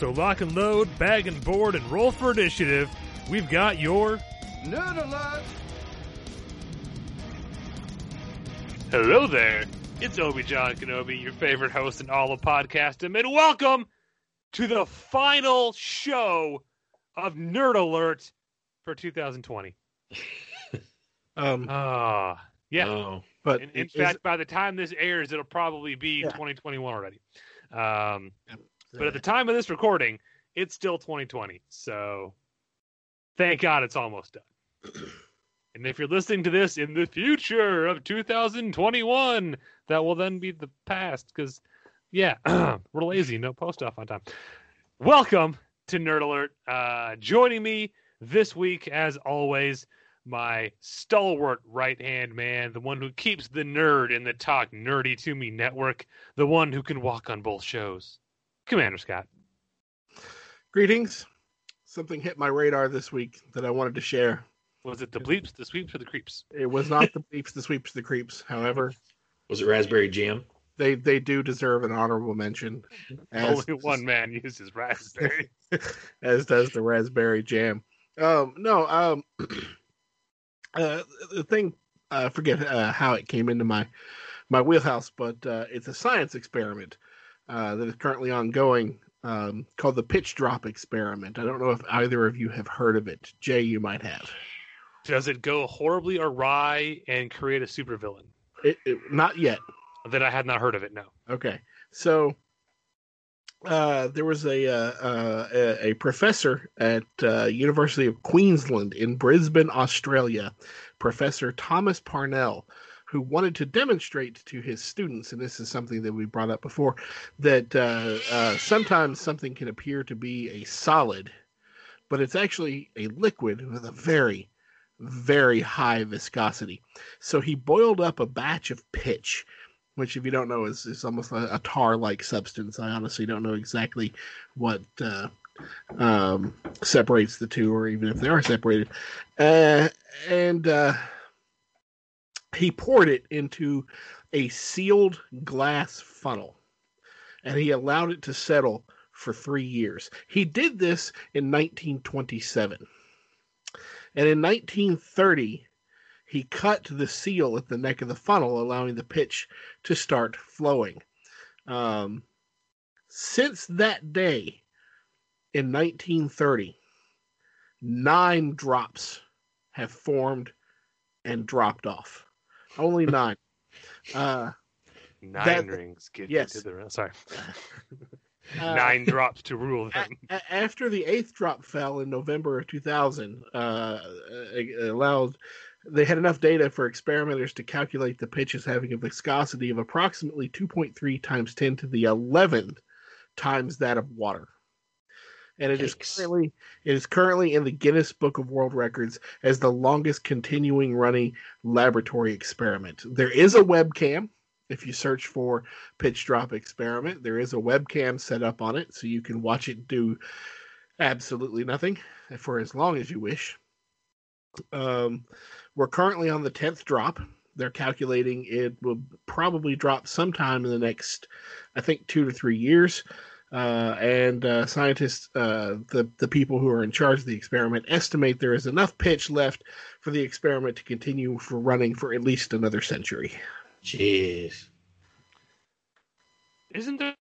So lock and load, bag and board, and roll for initiative. We've got your Nerd alert! Hello there. It's Obi John Kenobi, your favorite host in all of podcasting, and welcome to the final show of Nerd Alert for 2020. Um, Ah, yeah. Oh, but in in is- fact, by the time this airs, it'll probably be Yeah. 2021 already. Um, but at the time of this recording, it's still 2020. So thank God it's almost done. And if you're listening to this in the future of 2021, that will then be the past because, yeah, we're lazy, no post off on time. Welcome to Nerd Alert. Uh, joining me this week, as always, my stalwart right hand man, the one who keeps the nerd in the Talk Nerdy to Me network, the one who can walk on both shows, Commander Scott. greetings. Something hit my radar this week that I wanted to share. Was it the bleeps, the sweeps, or the creeps? It was not the bleeps, the sweeps, the creeps. However, Was it raspberry jam? they they do deserve an honorable mention. As, Only one man uses raspberry. as does the raspberry jam. Um, no, um, uh, the thing, I forget uh, how it came into my my wheelhouse, but uh, it's a science experiment uh, that is currently ongoing um, called the pitch drop experiment. I don't know if either of you have heard of it. Jay, you might have. Does it go horribly awry and create a supervillain? It, it, not yet. That I had not heard of it. No. Okay, so uh, there was a, uh, uh, a a professor at uh, University of Queensland in Brisbane, Australia, Professor Thomas Parnell, who wanted to demonstrate to his students, and this is something that we brought up before, that uh, uh, sometimes something can appear to be a solid, but it's actually a liquid with a very very high viscosity. So he boiled up a batch of pitch which if you don't know is, is almost a, tar like substance i honestly don't know exactly what uh, um, separates the two or even if they are separated uh, and uh, he poured it into a sealed glass funnel and he allowed it to settle for three years he did this in 1927 and in 1930 he cut the seal at the neck of the funnel, allowing the pitch to start flowing. Um, since that day in 1930, nine drops have formed and dropped off. Only nine. Uh, Nine That- rings get yes. you to the sorry. uh, Nine drops to rule them. after the eighth drop fell in November of 2000, uh, it allowed they had enough data for experimenters to calculate the pitches having a viscosity of approximately 2.3 times 10 to the 11th times that of water. And it is currently it is currently in the Guinness Book of World Records as the longest continuing running laboratory experiment. There is a webcam. If you search for pitch drop experiment, there is a webcam set up on it so you can watch it do absolutely nothing for as long as you wish. Um, we're currently on the 10th drop. They're calculating it will probably drop sometime in the next, I think, two to three years. Uh, and uh, scientists, uh, the the people who are in charge of the experiment, estimate there is enough pitch left for the experiment to continue for running for at least another century. Jeez. Isn't there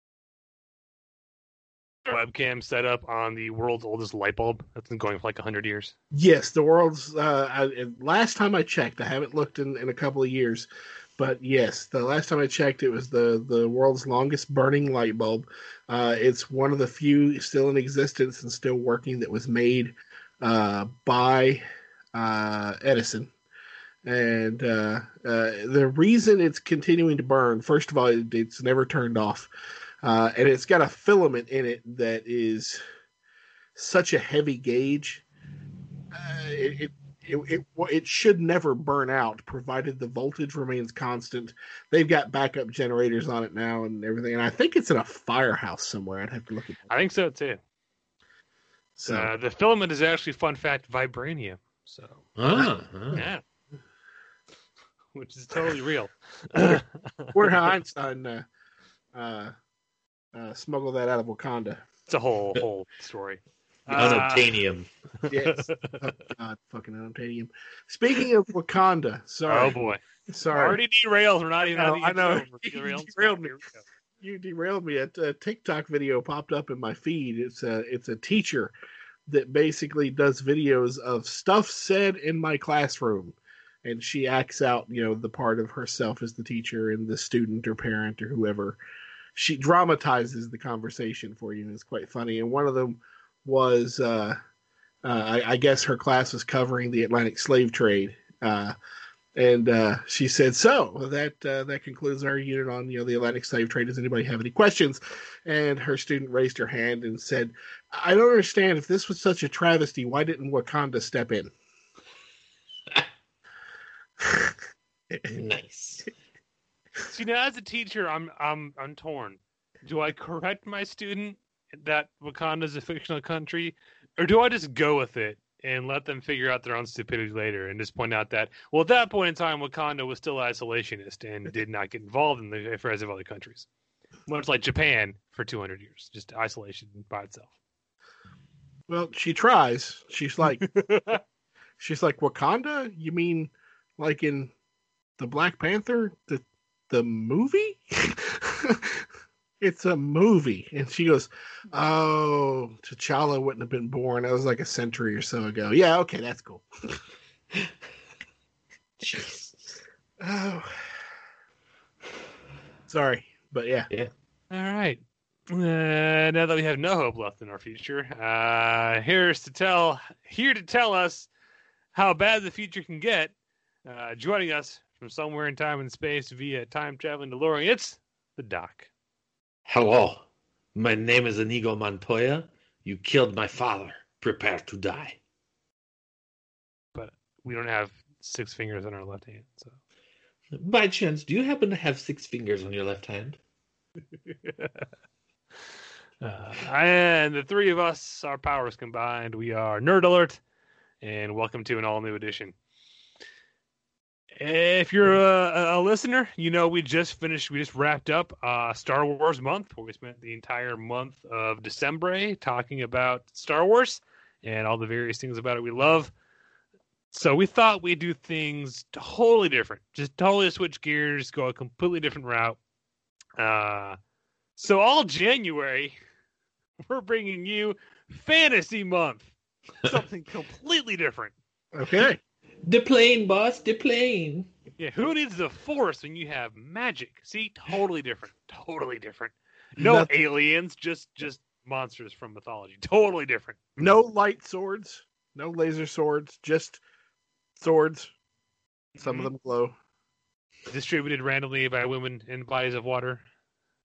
a webcam set up on the world's oldest light bulb that's been going for like hundred years? Yes, the world's. Uh, I, last time I checked, I haven't looked in, in a couple of years, but yes, the last time I checked, it was the the world's longest burning light bulb. Uh, it's one of the few still in existence and still working that was made uh, by uh, Edison. And uh, uh, the reason it's continuing to burn, first of all, it, it's never turned off, uh, and it's got a filament in it that is such a heavy gauge. it, it it, it, it should never burn out provided the voltage remains constant. They've got backup generators on it now and everything, and I think it's in a firehouse somewhere. I'd have to look at. That. I think so too. So uh, the filament is actually, fun fact, vibranium. So ah, ah. yeah, which is totally real. Where Einstein uh, uh, uh, smuggled that out of Wakanda. It's a whole whole story. Unobtainium. Uh, yes. Oh, God, fucking unobtainium. Speaking of Wakanda, sorry. Oh boy. Sorry. Already derailed. We're not even. I know. I know. You derailed, derailed me. You derailed me. A, a TikTok video popped up in my feed. It's a it's a teacher that basically does videos of stuff said in my classroom, and she acts out you know the part of herself as the teacher and the student or parent or whoever. She dramatizes the conversation for you, and it's quite funny. And one of them was, uh, uh, I, I, guess her class was covering the Atlantic slave trade, uh, and uh, she said, "So that that concludes our unit on you know the Atlantic slave trade. Does anybody have any questions?" And her student raised her hand and said, "I don't understand. If this was such a travesty, why didn't Wakanda step in?" nice. See now, as a teacher, I'm I'm I'm torn. Do I correct my student that Wakanda is a fictional country, or do I just go with it and let them figure out their own stupidity later and just point out that well at that point in time Wakanda was still isolationist and did not get involved in the affairs of other countries, much like Japan for 200 years, just isolation by itself. Well, she tries. She's like, she's like Wakanda. You mean like in the Black Panther, the the movie? it's a movie. And she goes, Oh, T'Challa wouldn't have been born. That was like a century or so ago. Yeah, okay, that's cool. Jeez. Oh. Sorry, but yeah. Yeah. All right. Uh, now that we have no hope left in our future, uh, here's to tell here to tell us how bad the future can get. Uh, joining us from somewhere in time and space via time traveling DeLorean, it's the Doc. Hello, my name is Inigo Montoya. You killed my father. Prepare to die. But we don't have six fingers on our left hand, so. By chance, do you happen to have six fingers on your left hand? uh, and the three of us, our powers combined, we are Nerd Alert, and welcome to an all new edition. If you're a, a, listener, you know we just finished, we just wrapped up uh, Star Wars month, where we spent the entire month of December talking about Star Wars and all the various things about it we love. So we thought we'd do things totally different, just totally switch gears, go a completely different route. Uh, so all January, we're bringing you Fantasy Month, something completely different. Okay. The plane, boss. The plane. Yeah, who needs the force when you have magic? See, totally different. Totally different. No Nothing. aliens, just just monsters from mythology. Totally different. No light swords, no laser swords, just swords. Some mm-hmm. of them glow. Distributed randomly by women in bodies of water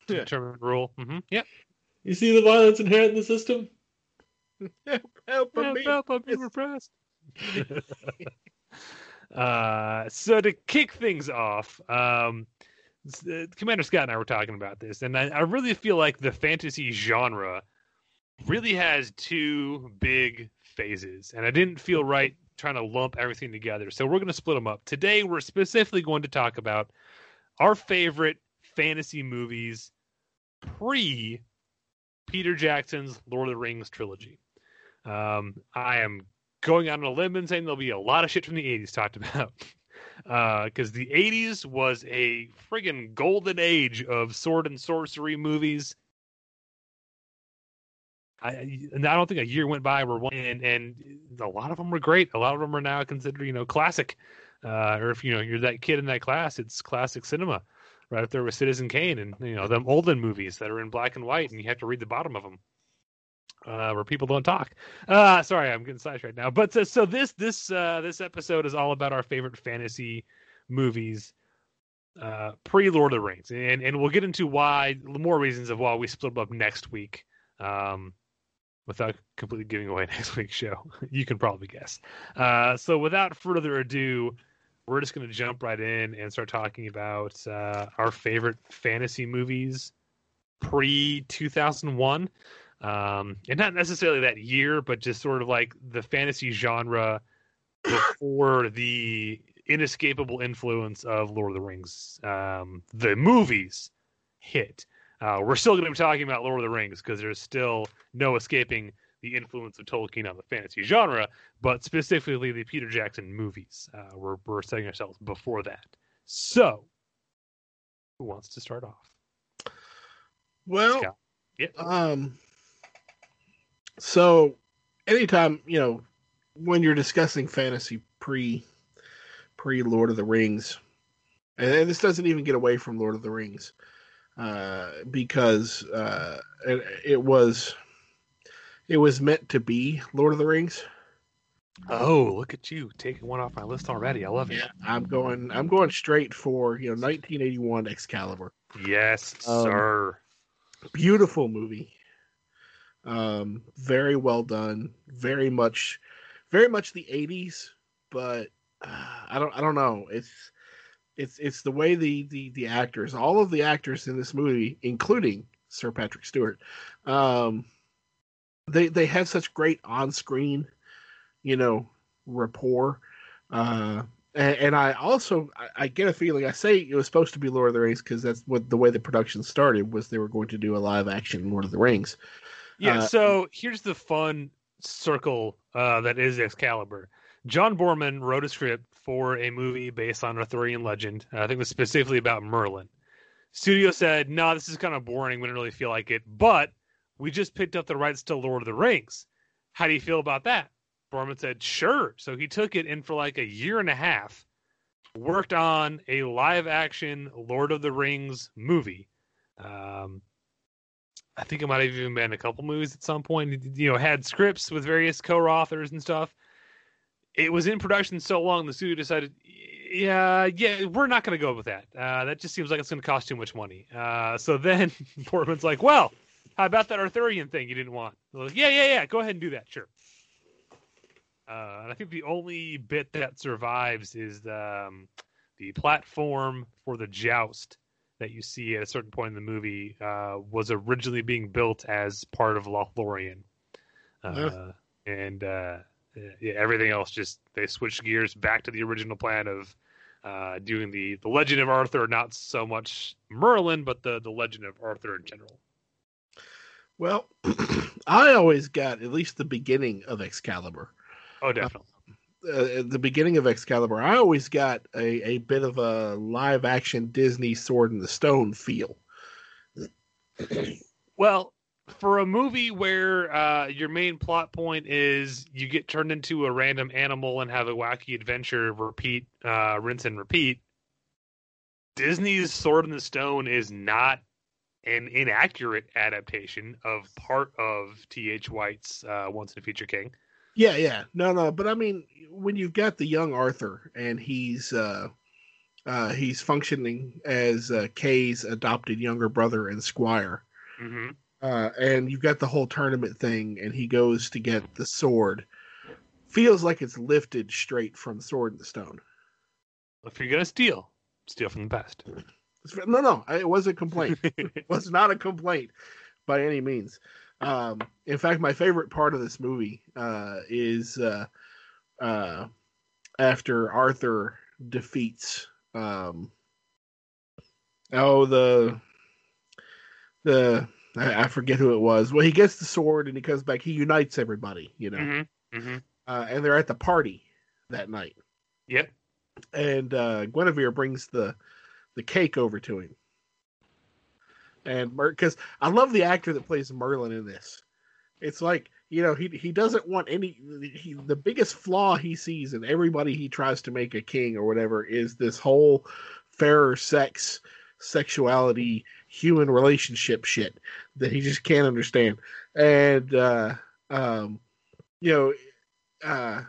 to yeah. determine rule. Mm-hmm. Yep. You see the violence inherent in the system? help, help, help, me. help, I'm being repressed. Uh, so to kick things off, um, uh, Commander Scott and I were talking about this, and I, I really feel like the fantasy genre really has two big phases, and I didn't feel right trying to lump everything together. So we're going to split them up. Today, we're specifically going to talk about our favorite fantasy movies pre Peter Jackson's Lord of the Rings trilogy. Um, I am going out on a limb and saying there'll be a lot of shit from the 80s talked about. Because uh, the 80s was a friggin' golden age of sword and sorcery movies. I, and I don't think a year went by where one and, and a lot of them were great. A lot of them are now considered, you know, classic. Uh, or if you know you're that kid in that class, it's classic cinema, right up there with Citizen Kane and you know them olden movies that are in black and white, and you have to read the bottom of them, uh, where people don't talk. Uh, sorry, I'm getting sidetracked now. But so, so this this uh, this episode is all about our favorite fantasy movies uh, pre Lord of the Rings, and and we'll get into why more reasons of why we split up next week. Um, without completely giving away next week's show, you can probably guess. Uh, so without further ado, we're just going to jump right in and start talking about uh, our favorite fantasy movies pre 2001. Um, and not necessarily that year, but just sort of like the fantasy genre before the inescapable influence of Lord of the Rings, um, the movies hit. Uh, we're still going to be talking about Lord of the Rings because there's still no escaping the influence of Tolkien on the fantasy genre, but specifically the Peter Jackson movies. Uh, we're, we're setting ourselves before that. So, who wants to start off? Well, Scott. Yeah. um, so anytime you know when you're discussing fantasy pre pre Lord of the Rings, and, this doesn't even get away from Lord of the Rings, uh, because uh, it, it was it was meant to be Lord of the Rings. Oh, look at you taking one off my list already. I love it. I'm going I'm going straight for you know 1981 Excalibur. Yes, Um, sir. beautiful movie um very well done. Very much very much the 80s but uh, i don't i don't know. It's it's it's the way the the the actors all of the actors in this movie including sir patrick stewart um they they have such great on-screen you know rapport. Uh and, I also I, I get a feeling I say it was supposed to be Lord of the Rings because that's what the way the production started was they were going to do a live action Lord of the Rings. Yeah, uh, so here's the fun circle uh, that is Excalibur. John Boorman wrote a script for a movie based on Arthurian legend. I think it was specifically about Merlin. Studio said, no, this is kind of boring. We didn't really feel like it, but we just picked up the rights to Lord of the Rings. How do you feel about that? Borman said, sure. So he took it and for like a year and a half worked on a live action Lord of the Rings movie. Um, I think it might have even been a couple movies at some point. You know, had scripts with various co-authors and stuff. It was in production so long, the studio decided, yeah, yeah, we're not going to go with that. Uh, that just seems like it's going to cost too much money. Uh, so then Boorman's like, well, how about that Arthurian thing you didn't want? Like, yeah, yeah, yeah, go ahead and do that, sure. Uh, and I think the only bit that survives is the, um, the platform for the joust that you see at a certain point in the movie uh, was originally being built as part of Lothlorien. Uh, And uh, yeah, everything else just they switched gears back to the original plan of uh, doing the the Legend of Arthur, not so much Merlin, but the the Legend of Arthur in general. Well, I always got at least the beginning of Excalibur. Oh, definitely. Uh, at the beginning of Excalibur, I always got a, a bit of a live action Disney Sword in the Stone feel. Well, for a movie where uh, your main plot point is you get turned into a random animal and have a wacky adventure, repeat, uh, rinse and repeat. Disney's Sword in the Stone is not an inaccurate adaptation of part of T.H. White's uh, Once and a Future King. Yeah, yeah, no, no, but I mean, when you've got the young Arthur and he's uh, uh, he's functioning as uh, Kay's adopted younger brother and squire, Mm-hmm. uh, and you've got the whole tournament thing, and he goes to get the sword. Feels like it's lifted straight from Sword in the Stone. If you're gonna steal, steal from the best. No, no, it was a complaint. it was not a complaint by any means. Um, in fact, my favorite part of this movie uh, is uh, uh, after Arthur defeats um, oh the the I, I forget who it was. Well, he gets the sword and he comes back. He unites everybody, you know, Mm-hmm. Mm-hmm. uh, and they're at the party that night. Yep. and uh, Guinevere brings the the cake over to him. And because I love the actor that plays Merlin in this, It's like you know he he doesn't want any. He, the biggest flaw he sees in everybody he tries to make a king or whatever is this whole fairer sex, sexuality, human relationship shit that he just can't understand. And uh, um, you know, uh,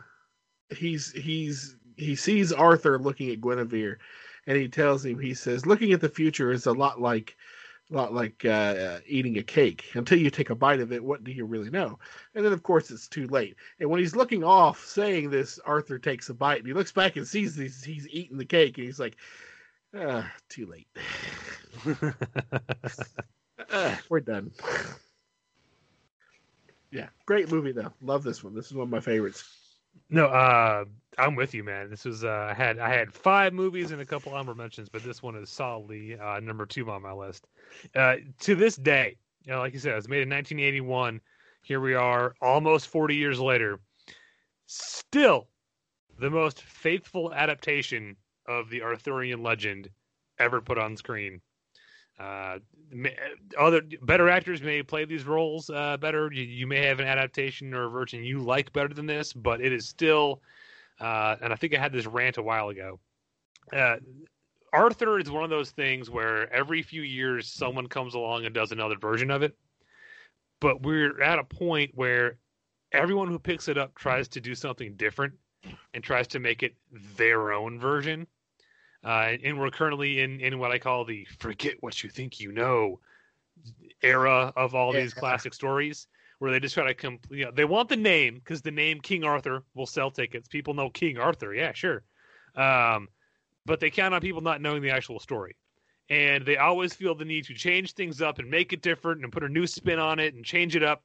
he's he's he sees Arthur looking at Guinevere, and he tells him he says, "Looking at the future is a lot like." A lot like uh, eating a cake. Until you take a bite of it, what do you really know? And then, of course, it's too late. And when he's looking off, saying this, Arthur takes a bite, and he looks back and sees he's, he's eating the cake, and he's like, ah, "Too late. Ah, we're done." yeah, great movie though. Love this one. This is one of my favorites. No, uh, I'm with you, man. This was uh, I had I had five movies and a couple honorable mentions, but this one is solidly uh, number two on my list. Uh, to this day, you know, like you said, it was made in 1981. Here we are, almost 40 years later, still the most faithful adaptation of the Arthurian legend ever put on screen. Uh, other better actors may play these roles uh, better. You, you, may have an adaptation or a version you like better than this, but it is still. Uh, and I think I had this rant a while ago. Uh, Arthur is one of those things where every few years someone comes along and does another version of it. But we're at a point where everyone who picks it up tries to do something different and tries to make it their own version. Uh, and we're currently in, in what I call the forget what you think you know era of all yeah. these classic stories where they just try to complete. You know, they want the name because the name King Arthur will sell tickets. People know King Arthur. Yeah, sure. Um, but they count on people not knowing the actual story. And they always feel the need to change things up and make it different and put a new spin on it and change it up.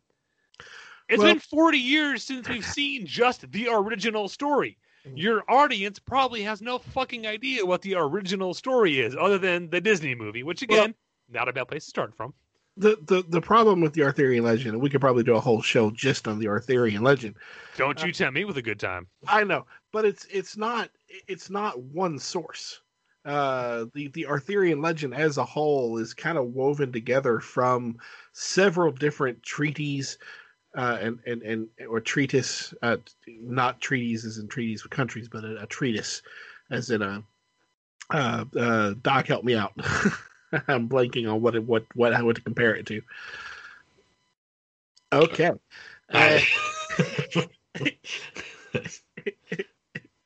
It's well, been 40 years since we've seen just the original story. Mm-hmm. your audience probably has no fucking idea what the original story is, other than the Disney movie, which again, well, not a bad place to start from. The, the the problem with the Arthurian legend, and we could probably do a whole show just on the Arthurian legend. Don't you uh, tempt me with a good time. I know, but it's it's not it's not one source. Uh, the the Arthurian legend as a whole is kind of woven together from several different treaties, uh, and, and and or treatise, uh, not treaties as in treaties with countries, but a, a treatise, as in a. Uh, uh, Doc, help me out. I'm blanking on what it, what what how to compare it to. Okay. Uh,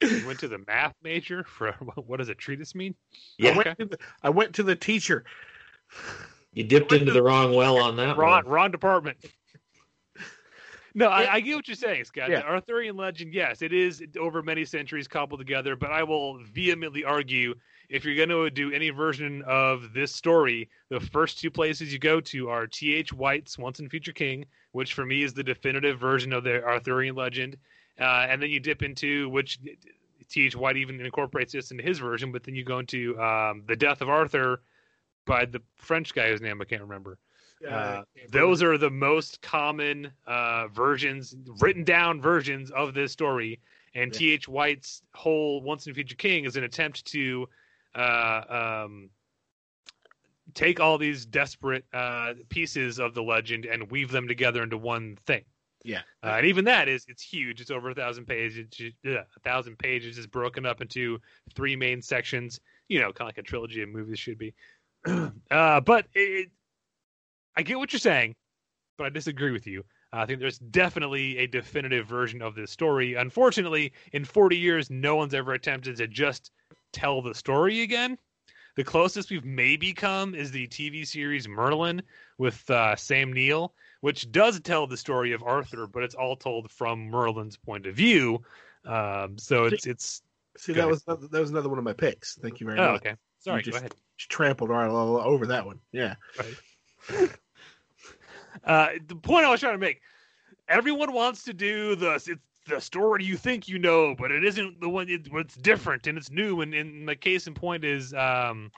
you went to the math major for what does a treatise mean? Yeah, I went, to the, I went to the teacher. You dipped into the wrong well on that wrong, one. Wrong department. No, I, I, get what you're saying, Scott. Yeah. The Arthurian legend, yes, it is over many centuries cobbled together, but I will vehemently argue if you're going to do any version of this story, the first two places you go to are T.H. White's Once and Future King, which for me is the definitive version of the Arthurian legend. Uh, and then you dip into which T.H. White even incorporates this into his version, but then you go into um, The Death of Arthur by the French guy whose name I can't remember. Uh, those are the most common uh, versions, written down versions of this story. And T.H. White's whole Once and Future King is an attempt to uh, um, take all these desperate uh, pieces of the legend and weave them together into one thing. Yeah, uh, and even that is it's huge. It's over a thousand pages. Yeah, a thousand pages is broken up into three main sections. You know, kind of like a trilogy of movies should be. uh, but it, I get what you're saying, but I disagree with you. Uh, I think there's definitely a definitive version of this story. Unfortunately, in 40 years, no one's ever attempted to just tell the story again. The closest we've maybe come is the TV series Merlin with uh, Sam Neill, which does tell the story of Arthur, but it's all told from Merlin's point of view. Um, so it's it's. See, that was that was another one of my picks. Thank you very oh, much. Okay, sorry. You just, go ahead. Just trampled all over that one. Yeah. Right. uh, the point I was trying to make: everyone wants to do the it's the story you think you know, but it isn't the one. It, it's different and it's new. And, and the case in point is um,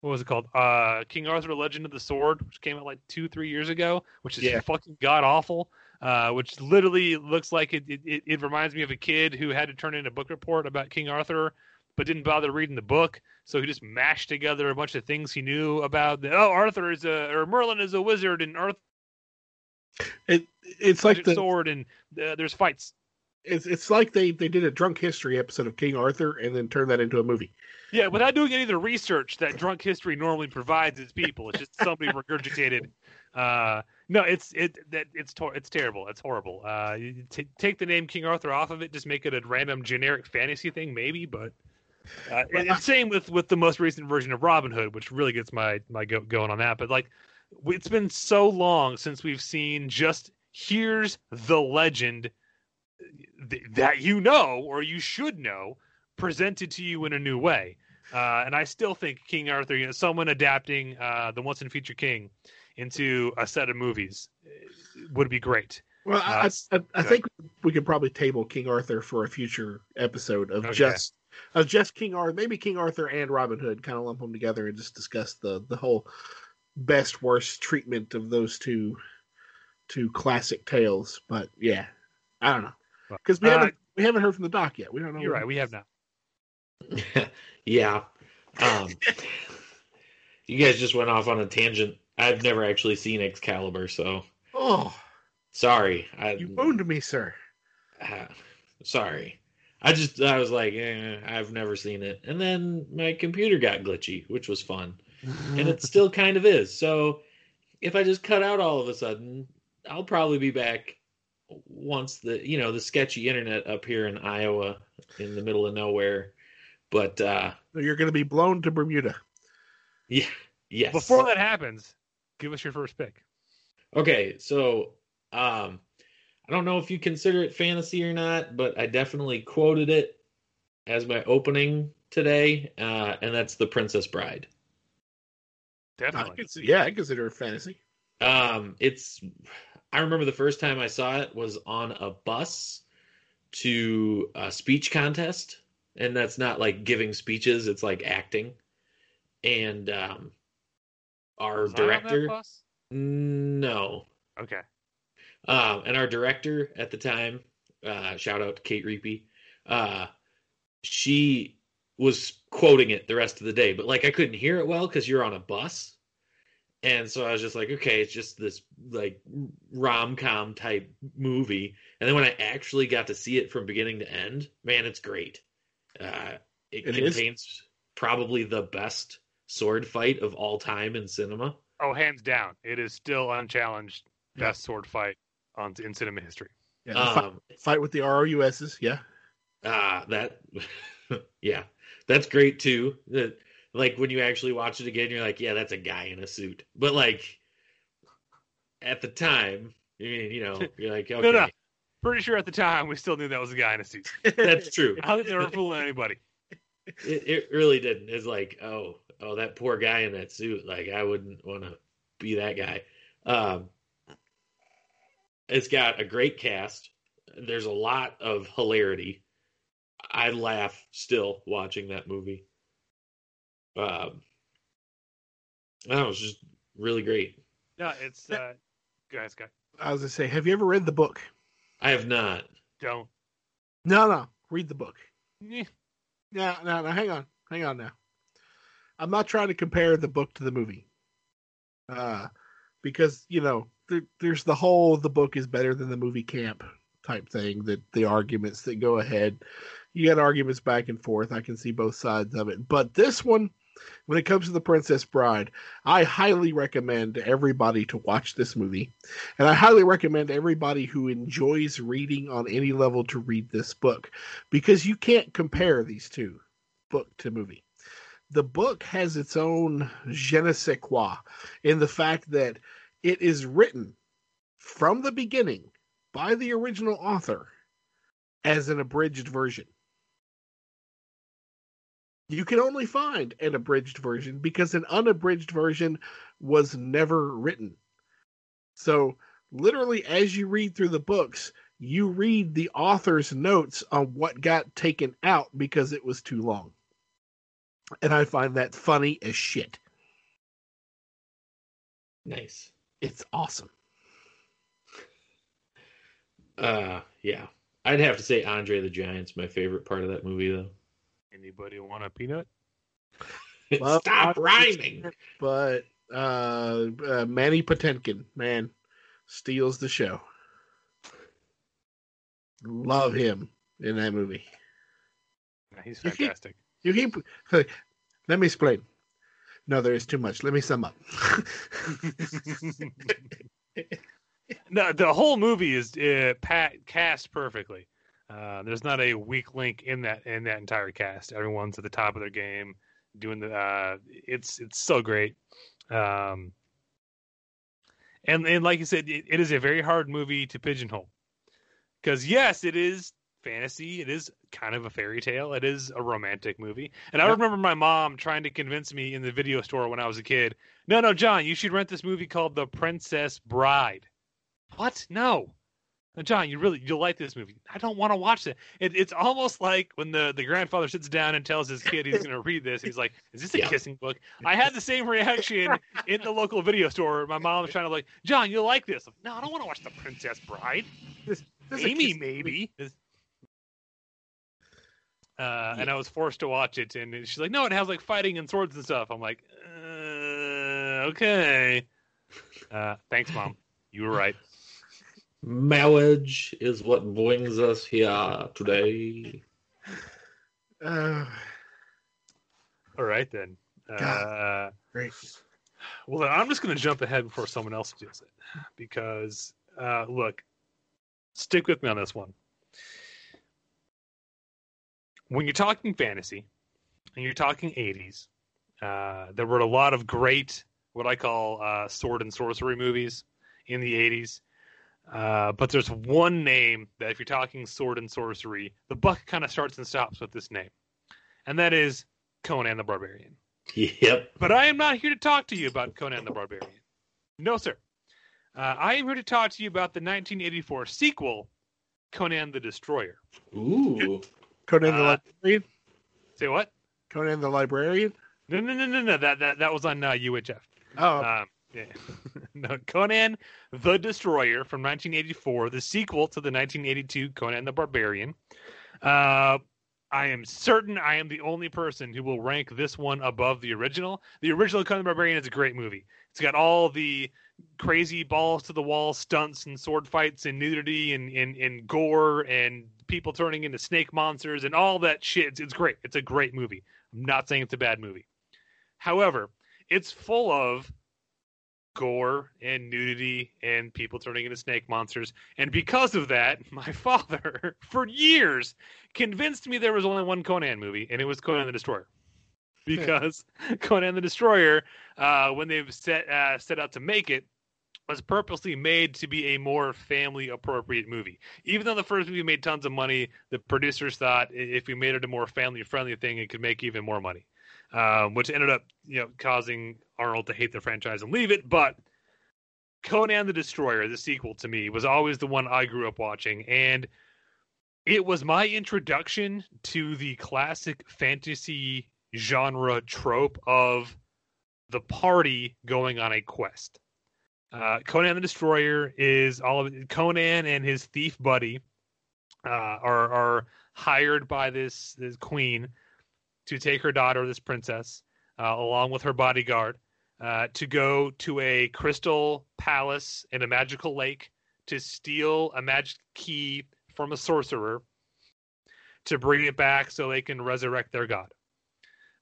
what was it called? Uh, King Arthur: Legend of the Sword, which came out like two, three years ago, which is yeah. fucking god awful. Uh, which literally looks like it, it, it reminds me of a kid who had to turn in a book report about King Arthur, but didn't bother reading the book. So he just mashed together a bunch of things he knew about. The, oh, Arthur is a or Merlin is a wizard, and Arthur it it's like the sword and uh, there's fights. it's it's like they they did a drunk history episode of King Arthur and then turned that into a movie. Yeah, without doing any of the research that drunk history normally provides its people. It's just somebody regurgitated. Uh, no, it's it that it's tor- it's terrible. It's horrible. Uh, t- take the name King Arthur off of it, just make it a random generic fantasy thing, maybe. But uh, and same with with the most recent version of Robin Hood, which really gets my my go- going on that. But like, it's been so long since we've seen just here's the legend th- that you know or you should know presented to you in a new way. Uh, and I still think King Arthur, you know, someone adapting uh, the Once and Future King into a set of movies uh, would be great. Well, I, Uh, I, I good. think we could probably table King Arthur for a future episode of Okay. just of just King Arthur, maybe King Arthur and Robin Hood, kind of lump them together and just discuss the the whole best worst treatment of those two two classic tales. But yeah, I don't know because we Uh, haven't we haven't heard from the doc yet. We don't know. You're right. We have not. yeah. Um, you guys just went off on a tangent. I've never actually seen Excalibur, so Oh, sorry. I, you wound me, sir. uh, sorry. I just I was like, eh, I've never seen it, and then my computer got glitchy, which was fun, and it still kind of is. So if I just cut out all of a sudden, I'll probably be back once the you know the sketchy internet up here in Iowa, in the middle of nowhere. But uh You're going to be blown to Bermuda. yeah, yes. Before that happens, give us your first pick. Okay, so um I don't know if you consider it fantasy or not, but I definitely quoted it as my opening today, uh, and that's The Princess Bride. I Definitely. consider, yeah, I consider it fantasy. Um, it's I remember the first time I saw it was on a bus to a speech contest, and that's not like giving speeches; it's like acting. And um, our Was I on that director, bus? no, Okay. Um, and our director at the time, uh, shout out to Kate Reapy, uh, she was quoting it the rest of the day, but like I couldn't hear it well because you're on a bus. And so I was just like, okay, it's just this like rom com type movie. And then when I actually got to see it from beginning to end, man, it's great. Uh, it, It is? contains probably the best sword fight of all time in cinema. Oh, hands down, it is still unchallenged best sword fight on in cinema history. Yeah, the fight, Um, fight with the ROUSs. Yeah, Ah, that, yeah, that's great too. That, like when you actually watch it again, you're like, yeah, that's a guy in a suit. But like at the time, I mean, you know, you're like, okay, no. Pretty sure at the time we still knew that was a guy in a suit. that's true. I don't think they were fooling anybody. It, it really didn't. It's like, oh, oh, that poor guy in that suit. Like, I wouldn't want to be that guy. Um, it's got a great cast. There's a lot of hilarity. I laugh still watching that movie. Um, that was just really great. No, it's uh, go ahead, I was gonna say, have you ever read the book? I have not. Don't. No, no, read the book. Yeah. No, no, no. Hang on, hang on now. I'm not trying to compare the book to the movie, uh, because you know there, there's the whole the book is better than the movie camp type thing. That the arguments that go ahead, you got arguments back and forth. I can see both sides of it, but this one, when it comes to the Princess Bride, I highly recommend everybody to watch this movie, and I highly recommend everybody who enjoys reading on any level to read this book because you can't compare these two book to movie. The book has its own je ne sais quoi in the fact that it is written from the beginning by the original author as an abridged version. You can only find an abridged version because an unabridged version was never written. So, literally, as you read through the books, you read the author's notes on what got taken out because it was too long. And I find that funny as shit. Nice. It's awesome. Uh, yeah. I'd have to say Andre the Giant's my favorite part of that movie, though. Anybody want a peanut? Well, Stop rhyming. But uh, uh Mandy Patinkin, man, steals the show. Love him in that movie. Yeah, he's You keep- fantastic. You keep. Let me explain. No, there is too much. Let me sum up. no, the whole movie is uh, pat, cast perfectly. Uh, there's not a weak link in that in that entire cast. Everyone's at the top of their game, doing the. Uh, it's it's so great, um, and and like you said, it, it is a very hard movie to pigeonhole, because yes, it is fantasy. It is kind of a fairy tale. It is a romantic movie, and I remember my mom trying to convince me in the video store when I was a kid. No, no, John, you should rent this movie called The Princess Bride. What? No. John, you really you'll like this movie. I don't want to watch it. it. It's almost like when the, the grandfather sits down and tells his kid he's going to read this. He's like, "Is this a Yeah. kissing book?" I had the same reaction in the local video store. My mom was trying to like, "John, you'll like this." I'm, no, I don't want to watch The Princess Bride. This is a Amy, maybe. Uh, And I was forced to watch it, and she's like, "No, it has like fighting and swords and stuff." I'm like, uh, "Okay." Uh, thanks, mom. You were right. Marriage is what brings us here today. Uh, All right then. Uh, great. well, then I'm just going to jump ahead before someone else does it, because uh, look, stick with me on this one. When you're talking fantasy, and you're talking 80s, uh, there were a lot of great, what I call uh, sword and sorcery movies in the 80s. Uh, but there's one name that, if you're talking sword and sorcery, the buck kind of starts and stops with this name, and that is Conan the Barbarian. Yep. But I am not here to talk to you about Conan the Barbarian. No, sir. Uh, I am here to talk to you about the 1984 sequel, Conan the Destroyer. Ooh. Conan the Uh, librarian. Say what? Conan the librarian. No, no, no, no, no. That that that was on uh, UHF. Oh, Um, yeah. no, Conan the Destroyer from 1984, the sequel to the 1982 Conan the Barbarian. Uh, I am certain I am the only person who will rank this one above the original. The original Conan the Barbarian is a great movie. It's got all the crazy balls to the wall stunts and sword fights and nudity and, and, and gore and people turning into snake monsters and all that shit. It's, it's great. It's a great movie. I'm not saying it's a bad movie. However, it's full of gore and nudity and people turning into snake monsters. And because of that, my father, for years, convinced me there was only one Conan movie, and it was Conan the Destroyer. Because Conan the Destroyer, uh, when they set uh, set out to make it, was purposely made to be a more family appropriate movie. Even though the first movie made tons of money, the producers thought if we made it a more family friendly thing, it could make even more money. Um, which ended up, you know, causing Arnold to hate the franchise and leave it. But Conan the Destroyer, the sequel to me, was always the one I grew up watching, and it was my introduction to the classic fantasy genre trope of the party going on a quest. Uh, Conan the Destroyer is all of Conan and his thief buddy uh, are are hired by this this queen to take her daughter, this princess, uh, along with her bodyguard, uh, to go to a crystal palace in a magical lake to steal a magic key from a sorcerer to bring it back so they can resurrect their god.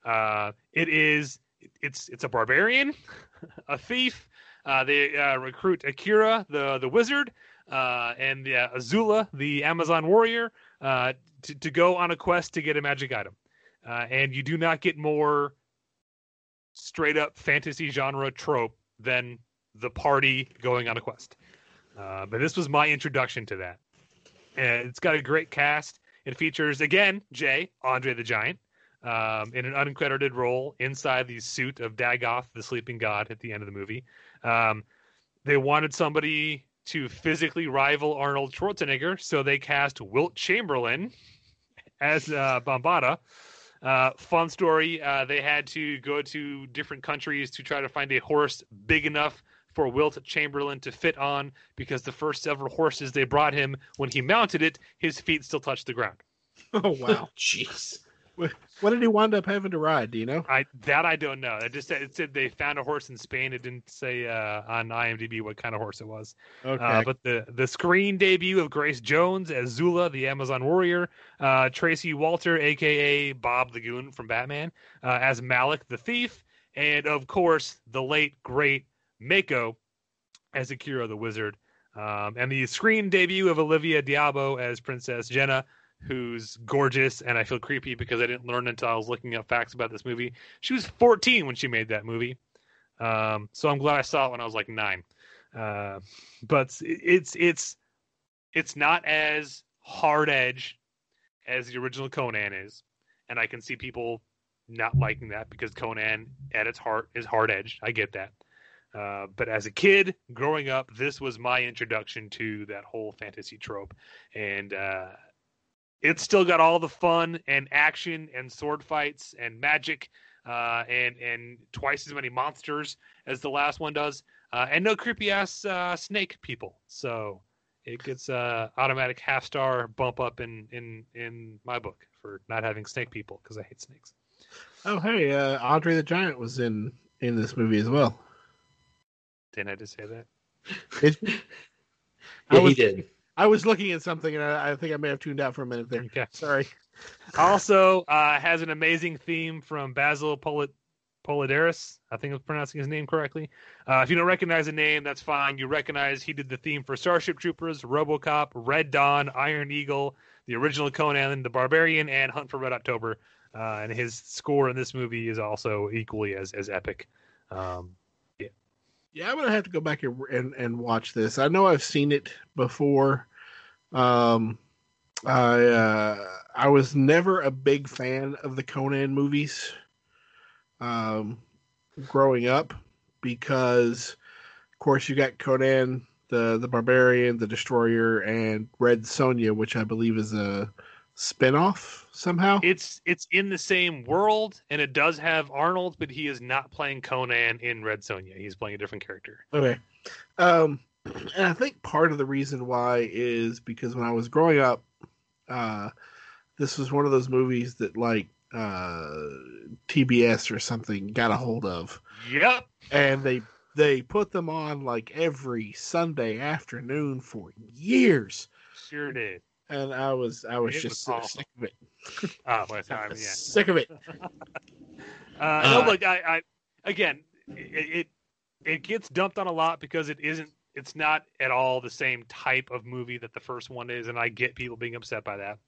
Uh, it is it's it's a barbarian, a thief. Uh, they uh, recruit Akiro, the the wizard, uh, and uh, Azula, the Amazon warrior, uh, to to go on a quest to get a magic item. Uh, and you do not get more straight up fantasy genre trope than the party going on a quest. Uh, but this was my introduction to that. And it's got a great cast. It features again Jay Andre the Giant um, in an uncredited role inside the suit of Dagoth, the sleeping god, at the end of the movie. Um, they wanted somebody to physically rival Arnold Schwarzenegger, so they cast Wilt Chamberlain as uh, Bombaata. Uh, fun story. Uh, they had to go to different countries to try to find a horse big enough for Wilt Chamberlain to fit on because the first several horses they brought him, when he mounted it, his feet still touched the ground. oh wow. Jeez. What did he wind up having to ride? Do you know? I that I don't know. It just said, it said they found a horse in Spain. It didn't say uh, on IMDb what kind of horse it was. Okay. Uh, but the the screen debut of Grace Jones as Zula, the Amazon warrior, uh, Tracy Walter, aka Bob the Goon from Batman, uh, as Malak the thief, and of course the late great Mako as Akiro the wizard, um, and the screen debut of Olivia d'Abo as Princess Jehnna. Who's gorgeous, and I feel creepy because I didn't learn until I was looking up facts about this movie. She was 14 when she made that movie, um, so I'm glad I saw it when I was like nine. Uh, but it's it's it's not as hard edge as the original Conan is, and I can see people not liking that because Conan at its heart is hard edged. I get that. Uh, but as a kid growing up, this was my introduction to that whole fantasy trope, and uh, it's still got all the fun and action and sword fights and magic, uh, and and twice as many monsters as the last one does uh, and no creepy ass uh, snake people. So it gets uh, automatic half star bump up in in in my book for not having snake people because I hate snakes. Oh, hey, uh, Andre the Giant was in in this movie as well. Didn't I just say that? It, I Yeah, was, he did. I was looking at something and I, I think I may have tuned out for a minute there. Okay. Sorry. Also uh, has an amazing theme from Basil Polit- Poledouris. I think I'm pronouncing his name correctly. Uh, if you don't recognize the name, that's fine. You recognize he did the theme for Starship Troopers, RoboCop, Red Dawn, Iron Eagle, the original Conan the Barbarian, and Hunt for Red October. Uh, and his score in this movie is also equally as as epic. Um, Yeah, I'm gonna have to go back and, and and watch this. I know I've seen it before. Um, I uh, I was never a big fan of the Conan movies. Um, growing up, because of course you got Conan the the Barbarian, the Destroyer, and Red Sonja, which I believe is a spin-off somehow. it's it's in the same world, and it does have Arnold, but he is not playing Conan in Red Sonja. He's playing a different character. Okay. Um, and I think part of the reason why is because when I was growing up, uh, this was one of those movies that like uh, TBS or something got a hold of, Yep. and they they put them on like every Sunday afternoon for years, Sure did. and I was I was It just was sick of it, Oh, well, I mean, yeah. sick of it. Uh, Uh, no, look, I, I again, it, it it gets dumped on a lot because it isn't. It's not at all the same type of movie that the first one is, and I get people being upset by that.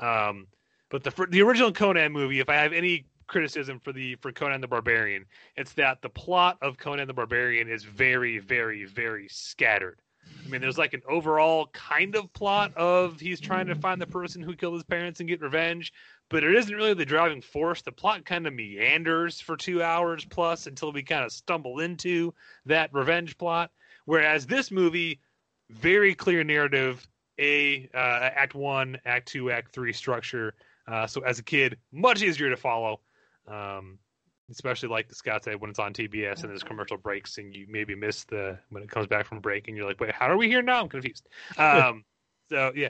Um, but the the original Conan movie, if I have any criticism for the for Conan the Barbarian, it's that the plot of Conan the Barbarian is very, very, very scattered. I mean, there's like an overall kind of plot of he's trying to find the person who killed his parents and get revenge, but it isn't really the driving force. The plot kind of meanders for two hours plus until we kind of stumble into that revenge plot. Whereas this movie, very clear narrative, a uh, act one, act two, act three structure. Uh, so as a kid, much easier to follow. Um, especially like the Scott said when it's on TBS and there's commercial breaks and you maybe miss the when it comes back from break and you're like, wait, how are we here now? I'm confused. Um, so yeah,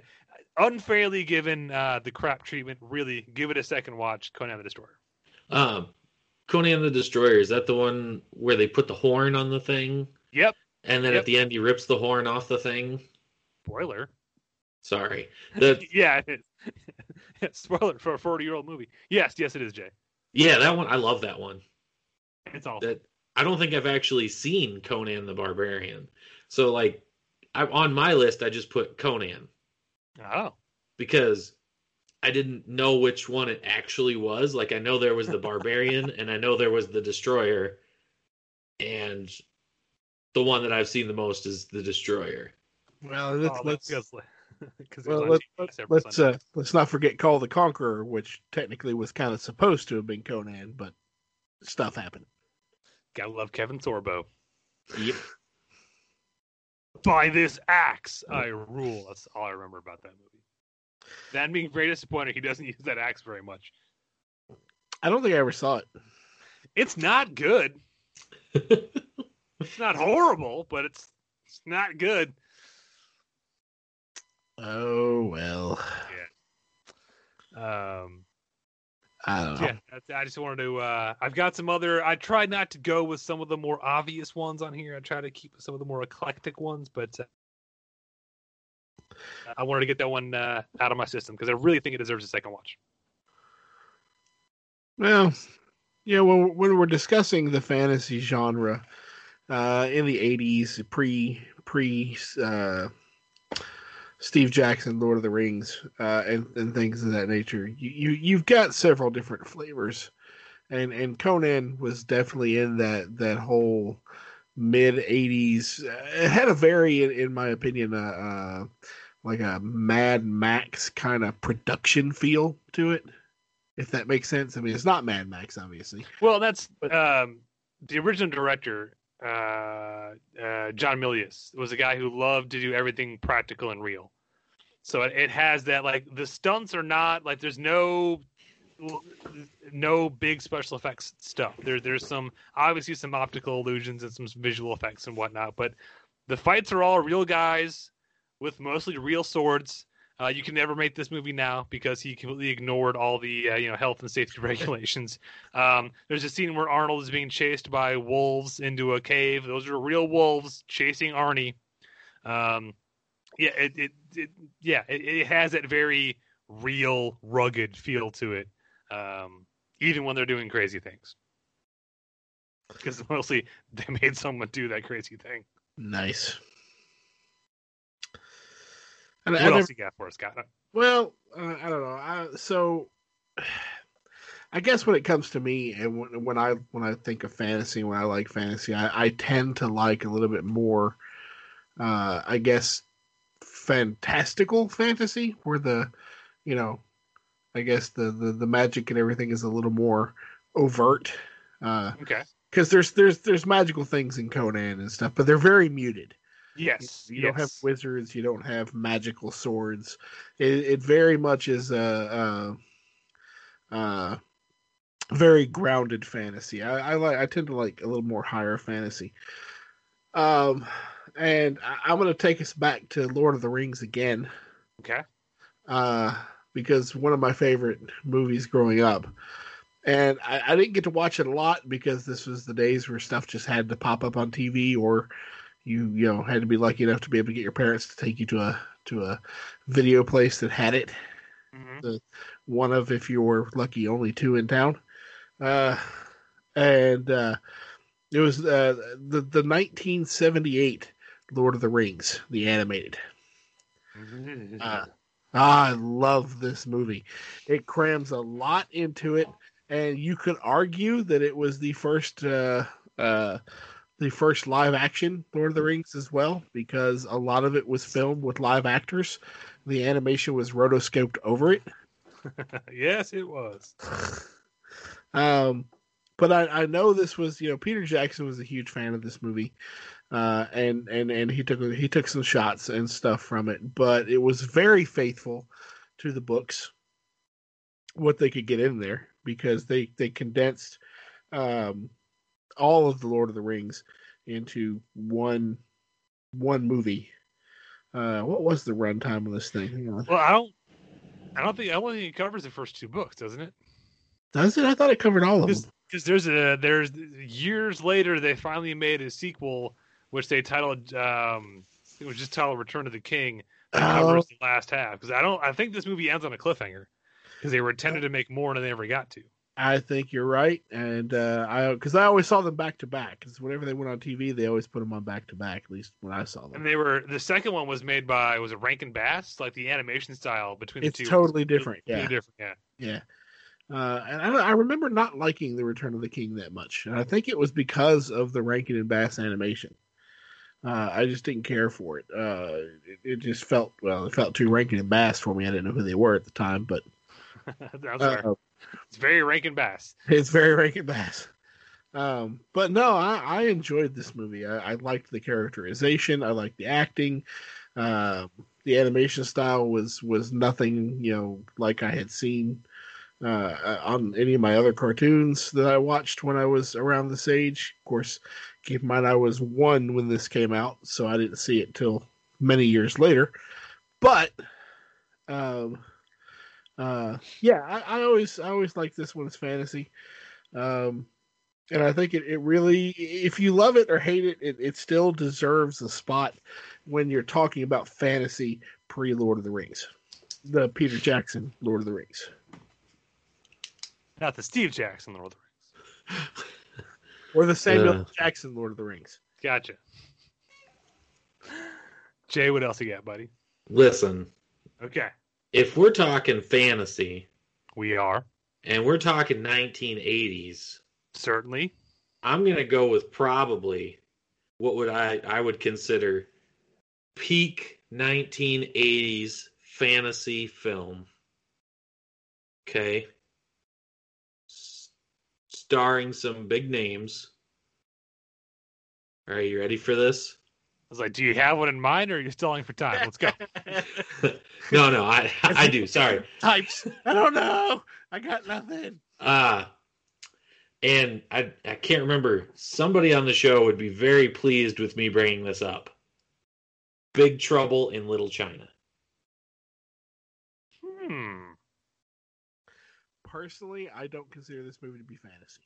unfairly given uh, the crap treatment. Really, give it a second watch. Conan the Destroyer. Um, Conan the Destroyer is that the one where they put the horn on the thing, Yep. And then Yep. at the end he rips the horn off the thing? Spoiler. Sorry, that yeah, it is. Spoiler for a 40 year old movie. Yes, yes, it is, Jay. yeah, that one I love that one. It's all. That I don't think I've actually seen Conan the Barbarian, so like I, on my list I just put Conan Oh. because I didn't know which one it actually was. Like I know there was the Barbarian and I know there was the Destroyer, and the one that I've seen the most is the Destroyer. Well, let's oh, let's that's because well, let's let's let's, uh, let's not forget Kull the Conqueror, which technically was kind of supposed to have been Conan, but stuff happened. gotta love Kevin Sorbo. Yep. By this axe, I rule. That's all I remember about that movie. That being very disappointed, he doesn't use that axe very much. I don't think I ever saw it. It's not good. it's not horrible, but it's it's not good. Oh well. Yeah. Um, I don't know. Yeah, I just wanted to. Uh, I've got some other. I tried not to go with some of the more obvious ones on here. I try to keep some of the more eclectic ones, but uh, I wanted to get that one uh, out of my system because I really think it deserves a second watch. Well, yeah, when, when we're discussing the fantasy genre uh, in the 80s, pre pre uh, Steve Jackson, Lord of the Rings, uh, and, and things of that nature, you, you, you've got several different flavors. And, and Conan was definitely in that, that whole mid 80s. It had a very, in, in my opinion, uh, uh, like a Mad Max kind of production feel to it if that makes sense. I mean, it's not Mad Max, obviously. Well, that's um, the original director, uh, uh, John Milius, was a guy who loved to do everything practical and real. So it, it has that like the stunts are not like there's no no big special effects stuff. There there's some obviously some optical illusions and some visual effects and whatnot, but the fights are all real guys with mostly real swords. Uh, you can never make this movie now because he completely ignored all the uh, you know health and safety regulations. Um, there's a scene where Arnold is being chased by wolves into a cave. Those are real wolves chasing Arnie. Um, yeah, it, it, it yeah it, it, has that very real, rugged feel to it, um, even when they're doing crazy things. Because mostly they made someone do that crazy thing. Nice. And what else you got for us, Scott? Well, uh, I don't know. I, so, I guess when it comes to me, and when, when, I when I think of fantasy, when I like fantasy, I, I tend to like a little bit more. Uh, I guess fantastical fantasy, where the, you know, I guess the the, the magic and everything is a little more overt. Uh, okay. Because there's there's there's magical things in Conan and stuff, but they're very muted. Yes, you, yes. don't have wizards. You don't have magical swords. It, it very much is a, a, a very grounded fantasy. I, I, like. I tend to like a little more higher fantasy. Um, and I, am going to take us back to Lord of the Rings again. Okay. Uh, because one of my favorite movies growing up. And I, I didn't get to watch it a lot because this was the days where stuff just had to pop up on TV or you you know had to be lucky enough to be able to get your parents to take you to a to a video place that had it. Mm-hmm. The one of if you were lucky only two in town. Uh, and uh, it was uh, the the 1978 Lord of the Rings, the animated. Uh, I love this movie. It crams a lot into it, and you could argue that it was the first uh, uh, the first live action Lord of the Rings as well, because a lot of it was filmed with live actors. The animation was rotoscoped over it. yes, it was. um, but I, I know this was you know Peter Jackson was a huge fan of this movie, uh, and and and he took he took some shots and stuff from it, but it was very faithful to the books. What they could get in there because they they condensed um, all of the Lord of the Rings into one one movie. Uh, what was the runtime of this thing? Well, I don't, I don't think I don't think it covers the first two books, doesn't it? Does it? I thought it covered all of them. Because there's a there's years later they finally made a sequel which they titled um it was just titled Return of the King that Oh. covers the last half. Because I don't I think this movie ends on a cliffhanger because they were intended to make more than they ever got to. I think you're right, and uh, I because I always saw them back to back. Because whenever they went on TV, they always put them on back to back. At least when I saw them, And they were the second one was made by was it Rankin Bass? Like the animation style between it's the two. totally was different. Yeah, different. Yeah. yeah. Uh, and I, I remember not liking the Return of the King that much, and I think it was because of the Rankin and Bass animation. Uh, I just didn't care for it. Uh, it. It just felt well, it felt too Rankin and Bass for me. I didn't know who they were at the time, but It's very Rankin Bass. It's very Rankin Bass. Um, but no, I, I enjoyed this movie. I, I liked the characterization. I liked the acting. Um, the animation style was was nothing, you know, like I had seen uh, on any of my other cartoons that I watched when I was around this age. Of course, keep in mind I was one when this came out, so I didn't see it till many years later. But um, uh, yeah, I, I always I always like this one as fantasy. Um, and I think it, it really, if you love it or hate it, it, it still deserves a spot when you're talking about fantasy pre Lord of the Rings, the Peter Jackson Lord of the Rings. Not the Steve Jackson Lord of the Rings. or the Samuel Uh. Jackson Lord of the Rings. Gotcha. Jay, what else you got, buddy? Listen, Okay. If we're talking fantasy We are. and we're talking 1980s, Certainly. I'm gonna go with probably what would I I would consider peak 1980s fantasy film. Okay, S- starring some big names. All right, you ready for this? Was like, do you have one in mind or are you stalling for time? Let's go. no, no, I I do. Sorry. Types. I don't know. I got nothing. Uh and I I can't remember. Somebody on the show would be very pleased with me bringing this up. Big Trouble in Little China. Hmm. Personally, I don't consider this movie to be fantasy.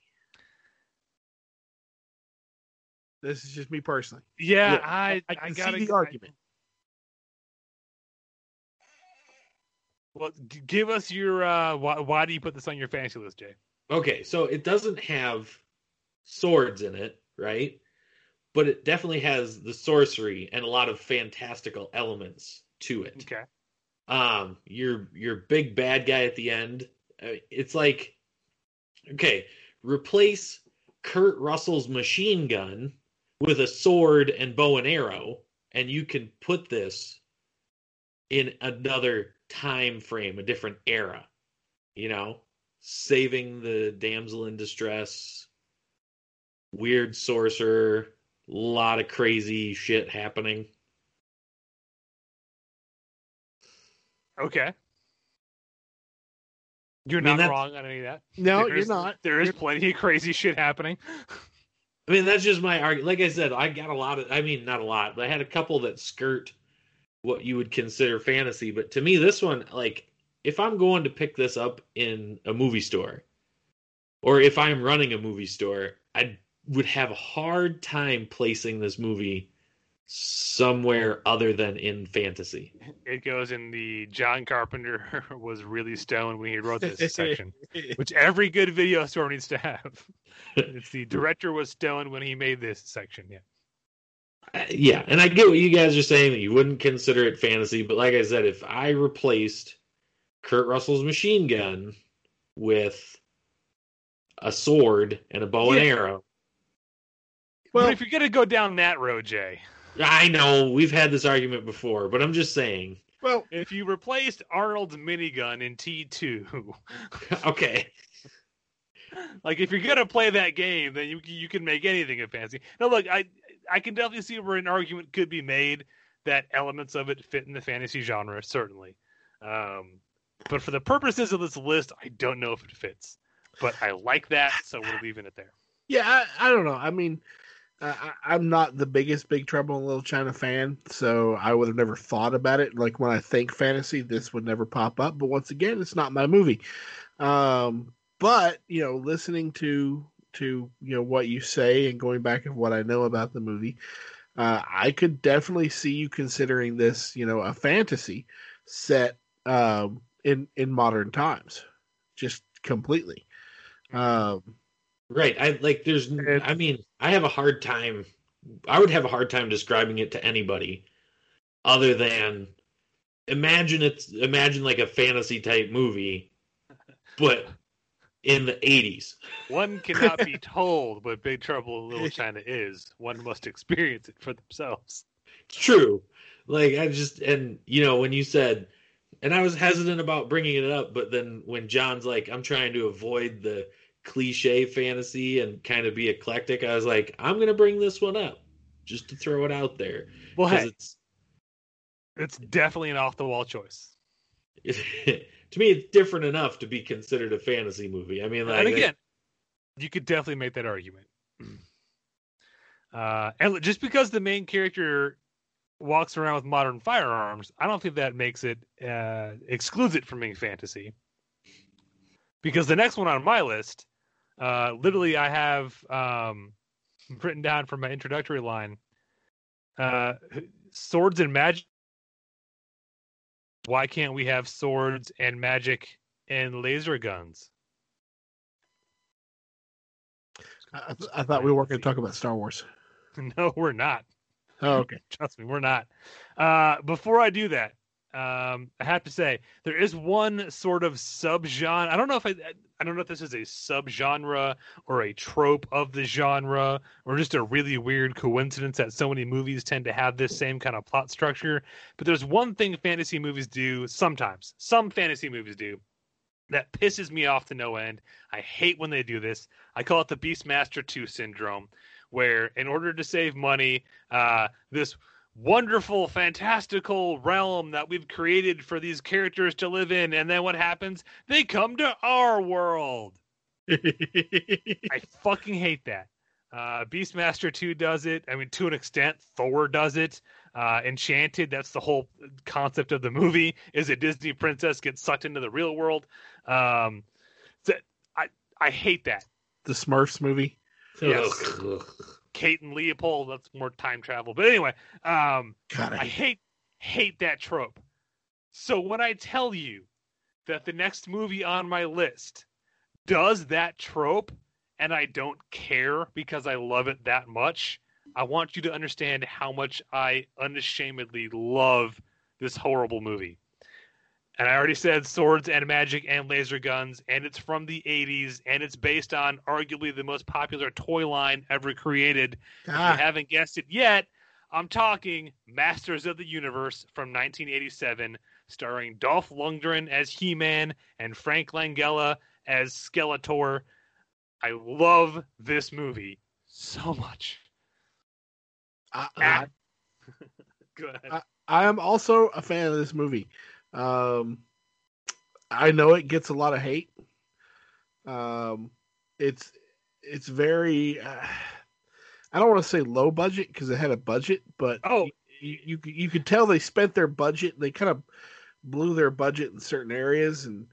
This is just me personally. Yeah, Yeah, I I I, gotta see the argument. Well, give us your uh why, why do you put this on your fantasy list, Jay? Okay, so it doesn't have swords in it, right? But it definitely has the sorcery and a lot of fantastical elements to it. Okay. um your your big bad guy at the end uh, it's like okay replace kurt russell's machine gun with a sword and bow and arrow and you can put this in another time frame a different era you know saving the damsel in distress weird sorcerer a lot of crazy shit happening Okay. You're I mean, not wrong on any of that. No, There's- you're not. There is You're- plenty of crazy shit happening. I mean, that's just my argument. Like I said, I got a lot of, I mean, not a lot, but I had a couple that skirt what you would consider fantasy. But to me, this one, like, if I'm going to pick this up in a movie store, or if I'm running a movie store, I would have a hard time placing this movie somewhere other than in fantasy. It goes in the John Carpenter was really stoned when he wrote this section, which every good video store needs to have. It's the director was stoned when he made this section. Yeah. Uh, yeah, and I get what you guys are saying that you wouldn't consider it fantasy, but like I said, if I replaced Kurt Russell's machine gun with a sword and a bow and arrow, Well- but if you're gonna go down that road, Jay, I know we've had this argument before, but I'm just saying. Well, if you replaced Arnold's minigun in T2, Okay, like if you're gonna play that game, then you you can make anything a fantasy. Now, look, I I can definitely see where an argument could be made that elements of it fit in the fantasy genre, certainly. Um, but for the purposes of this list, I don't know if it fits. But I like that, so we're leaving it there. yeah, I, I don't know. I mean, I, I'm not the biggest Big Trouble in Little China fan, so I would have never thought about it. Like when I think fantasy, this would never pop up. But once again, it's not my movie. Um, but you know, listening to to you know what you say and going back of what I know about the movie, uh, I could definitely see you considering this, you know, a fantasy set um, in in modern times, just completely. Um, right. I like. There's. I mean, I have a hard time. I would have a hard time describing it to anybody, other than imagine it's imagine like a fantasy type movie, but in the 80s. One cannot be told what Big Trouble in Little China is. One must experience it for themselves. It's true. Like I just and you know when you said and I was hesitant about bringing it up but then when John's like I'm trying to avoid the cliche fantasy and kind of be eclectic I was like I'm going to bring this one up just to throw it out there. Well, hey, it's it's definitely an off the wall choice. to me it's different enough to be considered a fantasy movie. I mean like and again, you could definitely make that argument. Uh, and just because the main character walks around with modern firearms, I don't think that makes it uh, excludes it from being fantasy. Because the next one on my list, uh, literally, I have um, written down from my introductory line, uh, swords and magic. Why can't we have swords and magic and laser guns? I, th- I thought we weren't going to talk about Star Wars. No, we're not. Oh, okay. Trust me, we're not. Uh, before I do that, um, I have to say there is one sort of subgenre. I don't know if I, I don't know if this is a subgenre or a trope of the genre, or just a really weird coincidence that so many movies tend to have this same kind of plot structure. But there's one thing fantasy movies do sometimes. Some fantasy movies do that pisses me off to no end. I hate when they do this. I call it the Beastmaster 2 syndrome, where in order to save money, uh, this wonderful, fantastical realm that we've created for these characters to live in, and then what happens? They come to our world. I fucking hate that. Uh, Beastmaster 2 does it. I mean, to an extent, Thor does it. Uh, Enchanted, that's the whole concept of the movie, is a Disney princess gets sucked into the real world. Um, so I, I hate that. the Smurfs movie. Yes. Ugh. Kate and Leopold, that's more time travel. But anyway, um, God, I I hate hate that trope. So when I tell you that the next movie on my list does that trope and I don't care because I love it that much, I want you to understand how much I unashamedly love this horrible movie. And I already said swords and magic and laser guns, and it's from the 80s, and it's based on arguably the most popular toy line ever created. If Ah. you haven't guessed it yet, I'm talking Masters of the Universe from 1987, starring Dolph Lundgren as He-Man and Frank Langella as Skeletor. I love this movie so much. I, Ah. Ahead. I- I am also a fan of this movie. Um, I know it gets a lot of hate. Um, it's it's very. Uh, I don't want to say low budget because it had a budget, but Oh. you, you you could tell they spent their budget. They kind of blew their budget in certain areas, and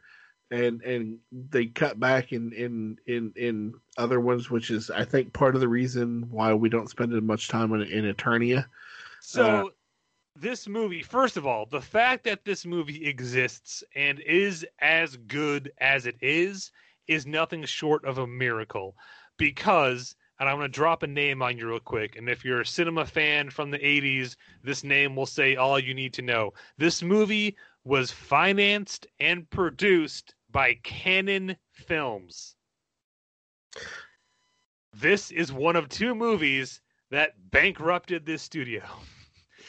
and and they cut back in in in in other ones, which is I think part of the reason why we don't spend as much time in, in Eternia. So, this movie, first of all, the fact that this movie exists and is as good as it is is nothing short of a miracle. Because, and I'm going to drop a name on you real quick, and if you're a cinema fan from the 80s, this name will say all you need to know. This movie was financed and produced by Cannon Films. This is one of two movies that bankrupted this studio.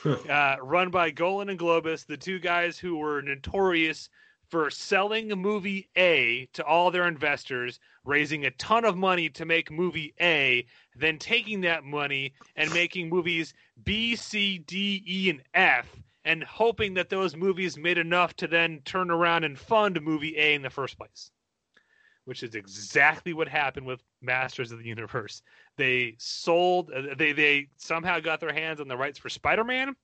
uh, run by Golan and Globus, the two guys who were notorious for selling movie A to all their investors, raising a ton of money to make movie A, then taking that money and making movies B, C, D, E, and F, and hoping that those movies made enough to then turn around and fund movie A in the first place. Which is exactly what happened with Masters of the Universe. They sold, uh, they they somehow got their hands on the rights for Spider-Man.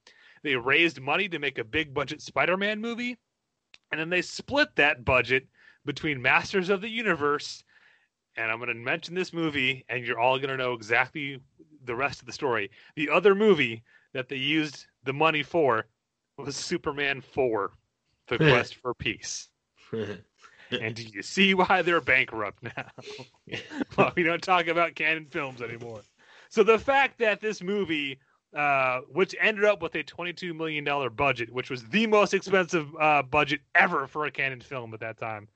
They raised money to make a big budget Spider-Man movie, and then they split that budget between Masters of the Universe. And I'm going to mention this movie, and you're all going to know exactly the rest of the story. The other movie that they used the money for was Superman 4, The Quest for Peace. And do you see why they're bankrupt now? well, we don't talk about cannon films anymore. So the fact that this movie, uh, which ended up with a $22 million budget, which was the most expensive uh, budget ever for a cannon film at that time,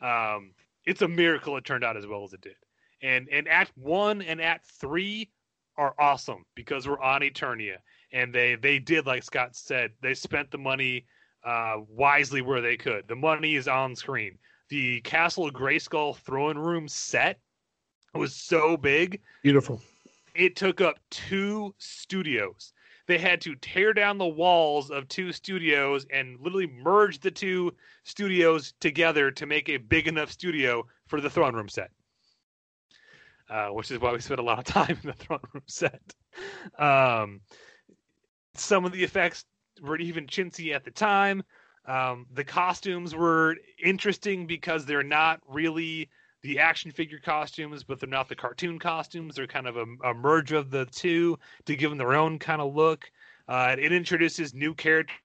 um, it's a miracle it turned out as well as it did. And and Act One and Act Three are awesome because we're on Eternia, and they they did like Scott said, they spent the money uh, wisely where they could. The money is on screen. The Castle of Grayskull throne room set was so big Beautiful. it took up two studios. They had to tear down the walls of two studios and literally merge the two studios together to make a big enough studio for the throne room set. Uh, which is why we spent a lot of time in the throne room set. Um, some of the effects were even chintzy at the time. Um, the costumes were interesting because they're not really the action figure costumes, but they're not the cartoon costumes. They're kind of a, a merge of the two to give them their own kind of look. Uh, it introduces new characters.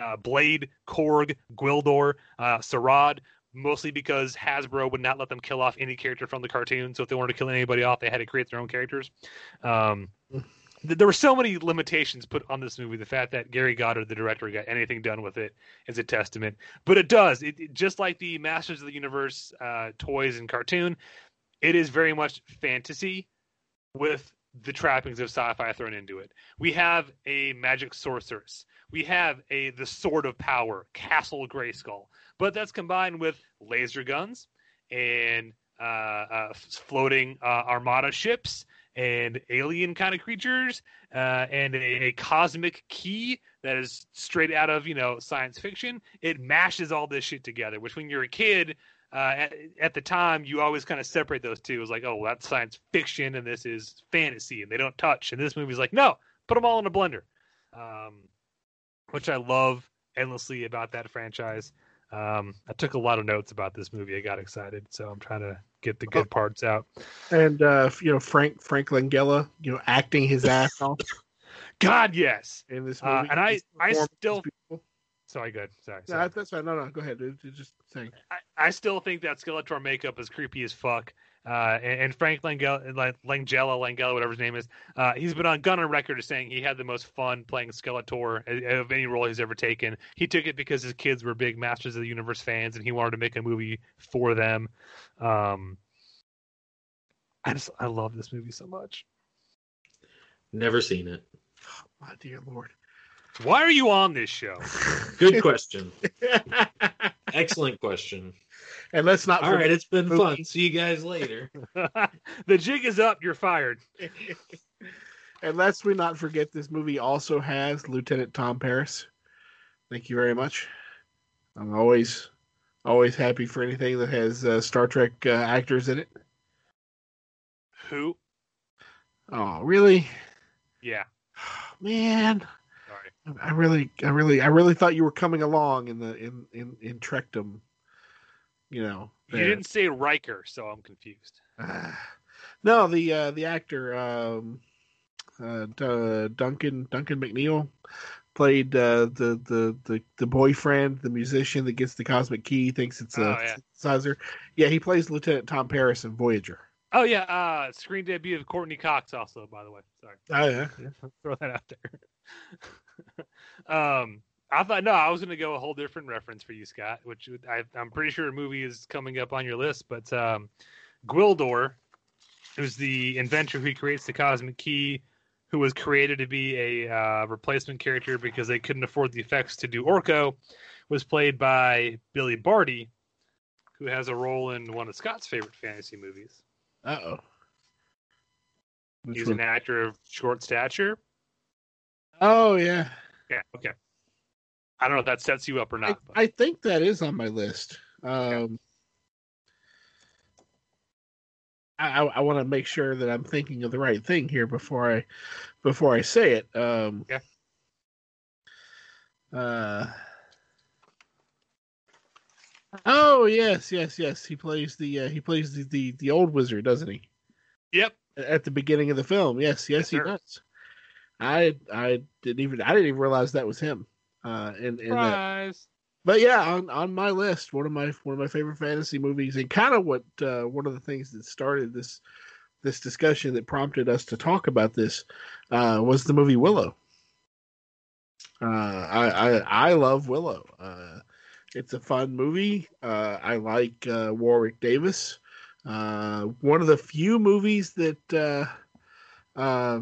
Uh, Blade, Karg, Gwildor, uh, Saurod, mostly because Hasbro would not let them kill off any character from the cartoon. So if they wanted to kill anybody off, they had to create their own characters. Um, there were so many limitations put on this movie. The fact that Gary Goddard, the director, got anything done with it is a testament. But it does. It, it- just like the Masters of the Universe uh, toys and cartoon, it is very much fantasy with the trappings of sci-fi thrown into it. We have a magic sorceress. We have a the sword of power, Castle Grayskull. But that's combined with laser guns and uh, uh, floating uh, armada ships and alien kind of creatures uh, and a, a cosmic key that is straight out of you know science fiction. It mashes all this shit together. Which when you're a kid, uh, at, at the time, you always kind of separate those two. It was like, oh, well, that's science fiction and this is fantasy, and they don't touch. And this movie's like, no, put them all in a blender, um, which I love endlessly about that franchise. Um, I took a lot of notes about this movie. I got excited, so I'm trying to get the good parts out. And uh, you know Frank Frank Langella, you know, acting his ass off God, yes. in this Uh, movie. and I- I still- Sorry, good. Sorry. No, that's fine. No, no, go ahead. Just saying. I, I still think that Skeletor makeup is creepy as fuck. Uh, and, and Frank Langella, Langella, Langella, whatever his name is, uh, he's been on gun on record as saying he had the most fun playing Skeletor of- of any role he's ever taken. He took it because his kids were big Masters of the Universe fans, and he wanted to make a movie for them. Um, I just I love this movie so much. Never seen it. My dear lord. Why are you on this show? Good question. Excellent question. And let's not All right, forget, it's been movie. fun. See you guys later. the jig is up. You're fired. and lest we not forget, this movie also has Lieutenant Tom Paris. Thank you very much. I'm always, always happy for anything that has uh, Star Trek uh, actors in it. Who? Oh, really, Yeah. man? Sorry. I really, I really, I really thought you were coming along in the in in in Trekdom. You know, You didn't say Riker, so I'm confused. No, the uh, the actor um, uh, D- Duncan Duncan McNeill played uh, the, the the the boyfriend, the musician that gets the cosmic key, thinks it's a Oh, yeah. synthesizer. Yeah, he plays Lieutenant Tom Paris in Voyager. Oh yeah, uh, screen debut of Courteney Cox also, by the way. Sorry, Oh yeah, throw that out there. um, I thought no, I was going to go a whole different reference for you, Scott. Which I, I'm pretty sure a movie is coming up on your list, but um, Gwildor, who's the inventor who creates the cosmic key, who was created to be a uh, replacement character because they couldn't afford the effects to do Orko, was played by Billy Barty, who has a role in one of Scott's favorite fantasy movies. uh oh. He's an actor of short stature. Oh yeah, Yeah, okay. I don't know if that sets you up or not. but- I think that is on my list. Um, I, I, I want to make sure that I'm thinking of the right thing here before I before I say it. Um, Yeah. Uh, oh yes, yes, yes. He plays the uh, he plays the, the the old wizard, doesn't he? yep. At the beginning of the film, yes, yes, Yes, he sir. does. I I didn't even I didn't even realize that was him. Uh, in, in that but yeah, on, on my list, one of my one of my favorite fantasy movies, and kind of what uh, one of the things that started this this discussion that prompted us to talk about this uh, was the movie Willow. Uh, I, I I love Willow. Uh, it's a fun movie. Uh, I like uh, Warwick Davis. Uh, one of the few movies that uh, uh,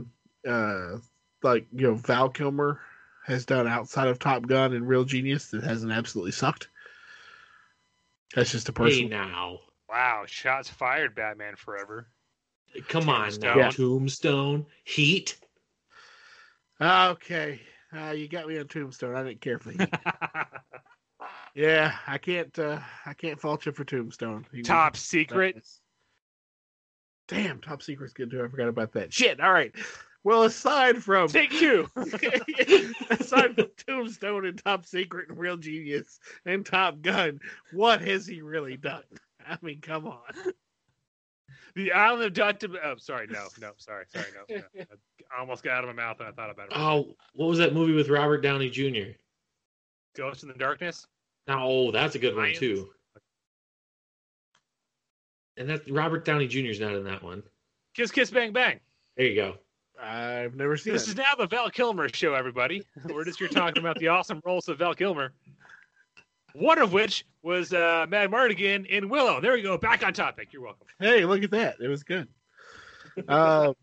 uh, like you know Val Kilmer has done outside of Top Gun and Real Genius that hasn't absolutely sucked. That's just a Hey now. Wow, shots fired, Batman Forever. Come on now. Tombstone. Tombstone. Heat. okay, uh, you got me on Tombstone. I didn't care for you. yeah, I can't. Uh, I can't fault you for Tombstone. He was- Top Secret. Damn, Top Secret's good too. I forgot about that. Shit. All right. Well, aside from Take two. aside from Tombstone and Top Secret and Real Genius and Top Gun, what has he really done? I mean, come on. the Island of Dr. Oh, sorry, no, no, sorry, sorry, no. no. I almost got out of my mouth and I thought about it. Oh, what was that movie with Robert Downey Jr.? Ghost in the Darkness. Oh, that's a good one too. And that Robert Downey Jr. is not in that one. Kiss, kiss, bang, bang. There you go. I've never seen This it. is now the Val Kilmer show, everybody. We're just here talking about the awesome roles of Val Kilmer. One of which was uh, Madmartigan in Willow. There we go. Back on topic. You're welcome. Hey, look at that! It was good. um,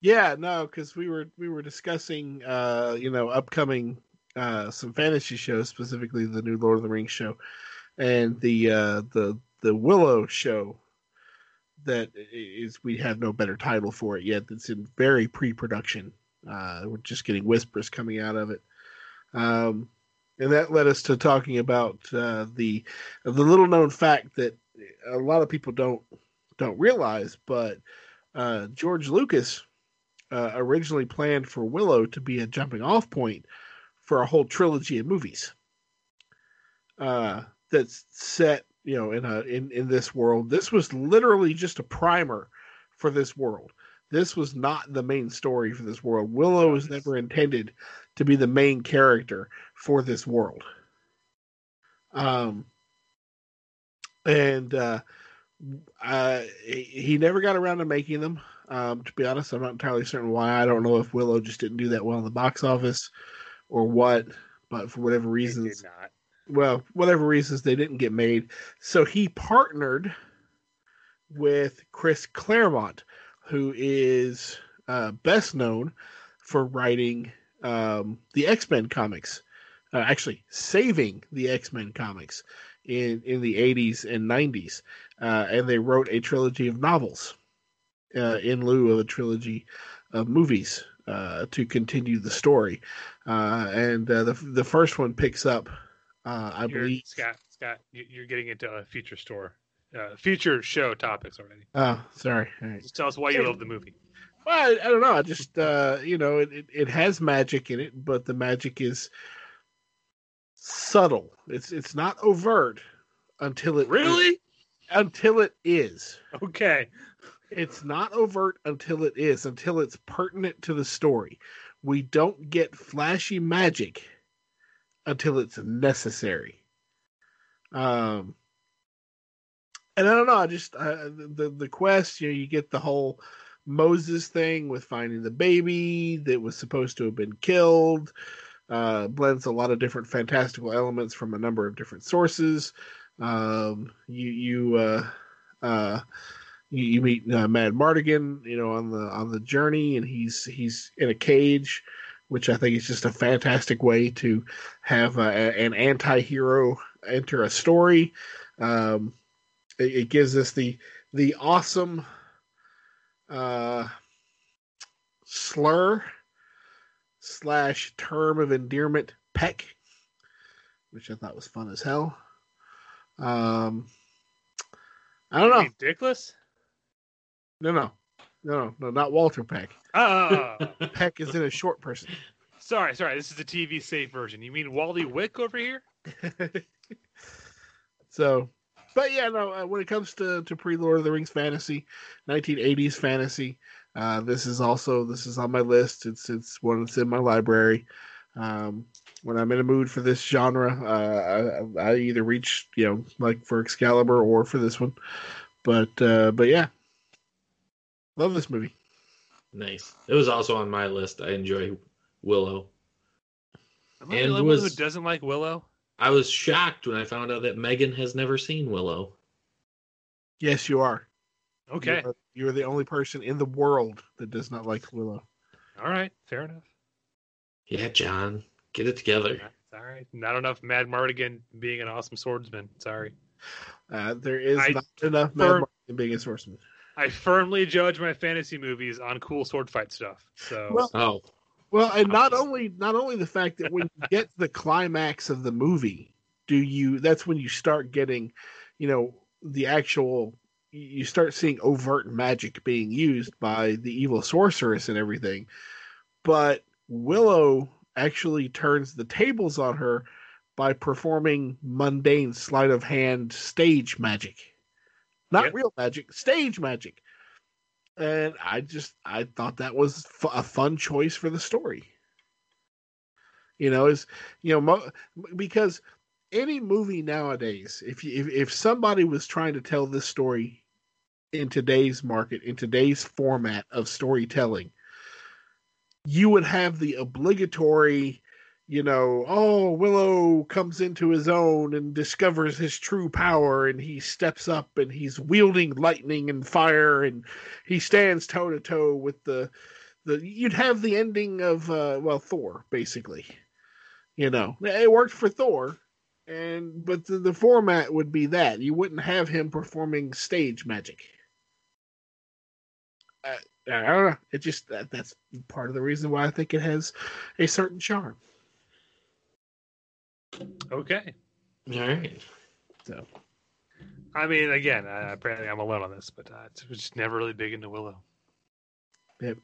yeah, no, because we were we were discussing, uh, you know, upcoming uh, some fantasy shows, specifically the new Lord of the Rings show, and the uh, the the Willow show. That is, we have no better title for it yet. That's in very pre-production. Uh, we're just getting whispers coming out of it. Um, and that led us to talking about uh, the the little known fact that a lot of people don't don't realize, but uh, George Lucas uh, originally planned for Willow to be a jumping off point for a whole trilogy of movies uh, that's set, you know, in a in in this world. This was literally just a primer for this world. This was not the main story for this world. Willow was never intended to be the main character for this world. Um, and uh, uh, he never got around to making them. Um, to be honest, I'm not entirely certain why. I don't know if Willow just didn't do that well in the box office or what, but for whatever reasons. Well, whatever reasons they didn't get made. So he partnered with Chris Claremont, who is uh, best known for writing um, the X Men comics, uh, actually saving the X Men comics in in the 80s and 90s, uh, and they wrote a trilogy of novels uh, in lieu of a trilogy of movies uh, to continue the story. Uh, and the the first one picks up, uh, I You're- believe. Scott, Scott, you- you're getting into a future store, uh, future show topics already. Oh, sorry. All right. Just tell us why you love the movie. Well, I, I don't know. I just uh, you know, it, it it has magic in it, but the magic is subtle. It's it's not overt until it Really? until it is. Okay. It's not overt until it is, until it's pertinent to the story. We don't get flashy magic until it's necessary. Um, and I don't know. I just uh, the the quest. You know, you get the whole Moses thing with finding the baby that was supposed to have been killed. Uh, blends a lot of different fantastical elements from a number of different sources. Um, you you uh, uh, you, you meet uh, Madmartigan, you know, on the on the journey, and he's he's in a cage, which I think is just a fantastic way to have uh, an anti-hero enter a story. Um, it, it gives us the the awesome uh, slur slash term of endearment peck, which I thought was fun as hell. Um, I don't know. Dickless? No, no, no, no, not Walter Peck. Oh, Peck is in a short person. sorry, sorry. This is the TV safe version. You mean Wally Wick over here? so, but yeah, no. Uh, when it comes to to pre Lord of the Rings fantasy, 1980s fantasy, uh, this is also this is on my list. It's it's one that's in my library. Um, when I'm in a mood for this genre, uh, I, I either reach you know like for Excalibur or for this one. But uh, but yeah, love this movie. Nice. It was also on my list. I enjoy Willow. Am I And the only was- one who doesn't like Willow? I was shocked when I found out that Megan has never seen Willow. Yes, you are. Okay. You are, you are the only person in the world that does not like Willow. All right. Fair enough. Yeah, John, get it together. All right. Not enough Madmartigan being an awesome swordsman. Sorry. Uh, there is I not enough Mad firm- Mardigan being a swordsman. I firmly judge my fantasy movies on cool sword fight stuff. So Well, Oh, Well, and not only not only the fact that when you get to the climax of the movie, do you that's when you start getting, you know, the actual you start seeing overt magic being used by the evil sorceress and everything. but Willow actually turns the tables on her by performing mundane sleight of hand stage magic. Not Yep. real magic, stage magic. And I just I thought that was f- a fun choice for the story. You know, is you know mo- because any movie nowadays, if you, if if somebody was trying to tell this story in today's market, in today's format of storytelling, you would have the obligatory, you know, oh, Willow comes into his own and discovers his true power, and he steps up and he's wielding lightning and fire, and he stands toe to toe with the the. You'd have the ending of uh, well, Thor, basically. You know, it worked for Thor, and but the, the format would be that you wouldn't have him performing stage magic. Uh, I don't know. It just that, that's part of the reason why I think it has a certain charm. Okay. All right. So I mean, again, uh, apparently I'm alone on this, but uh, it's just never really big into Willow. Yep.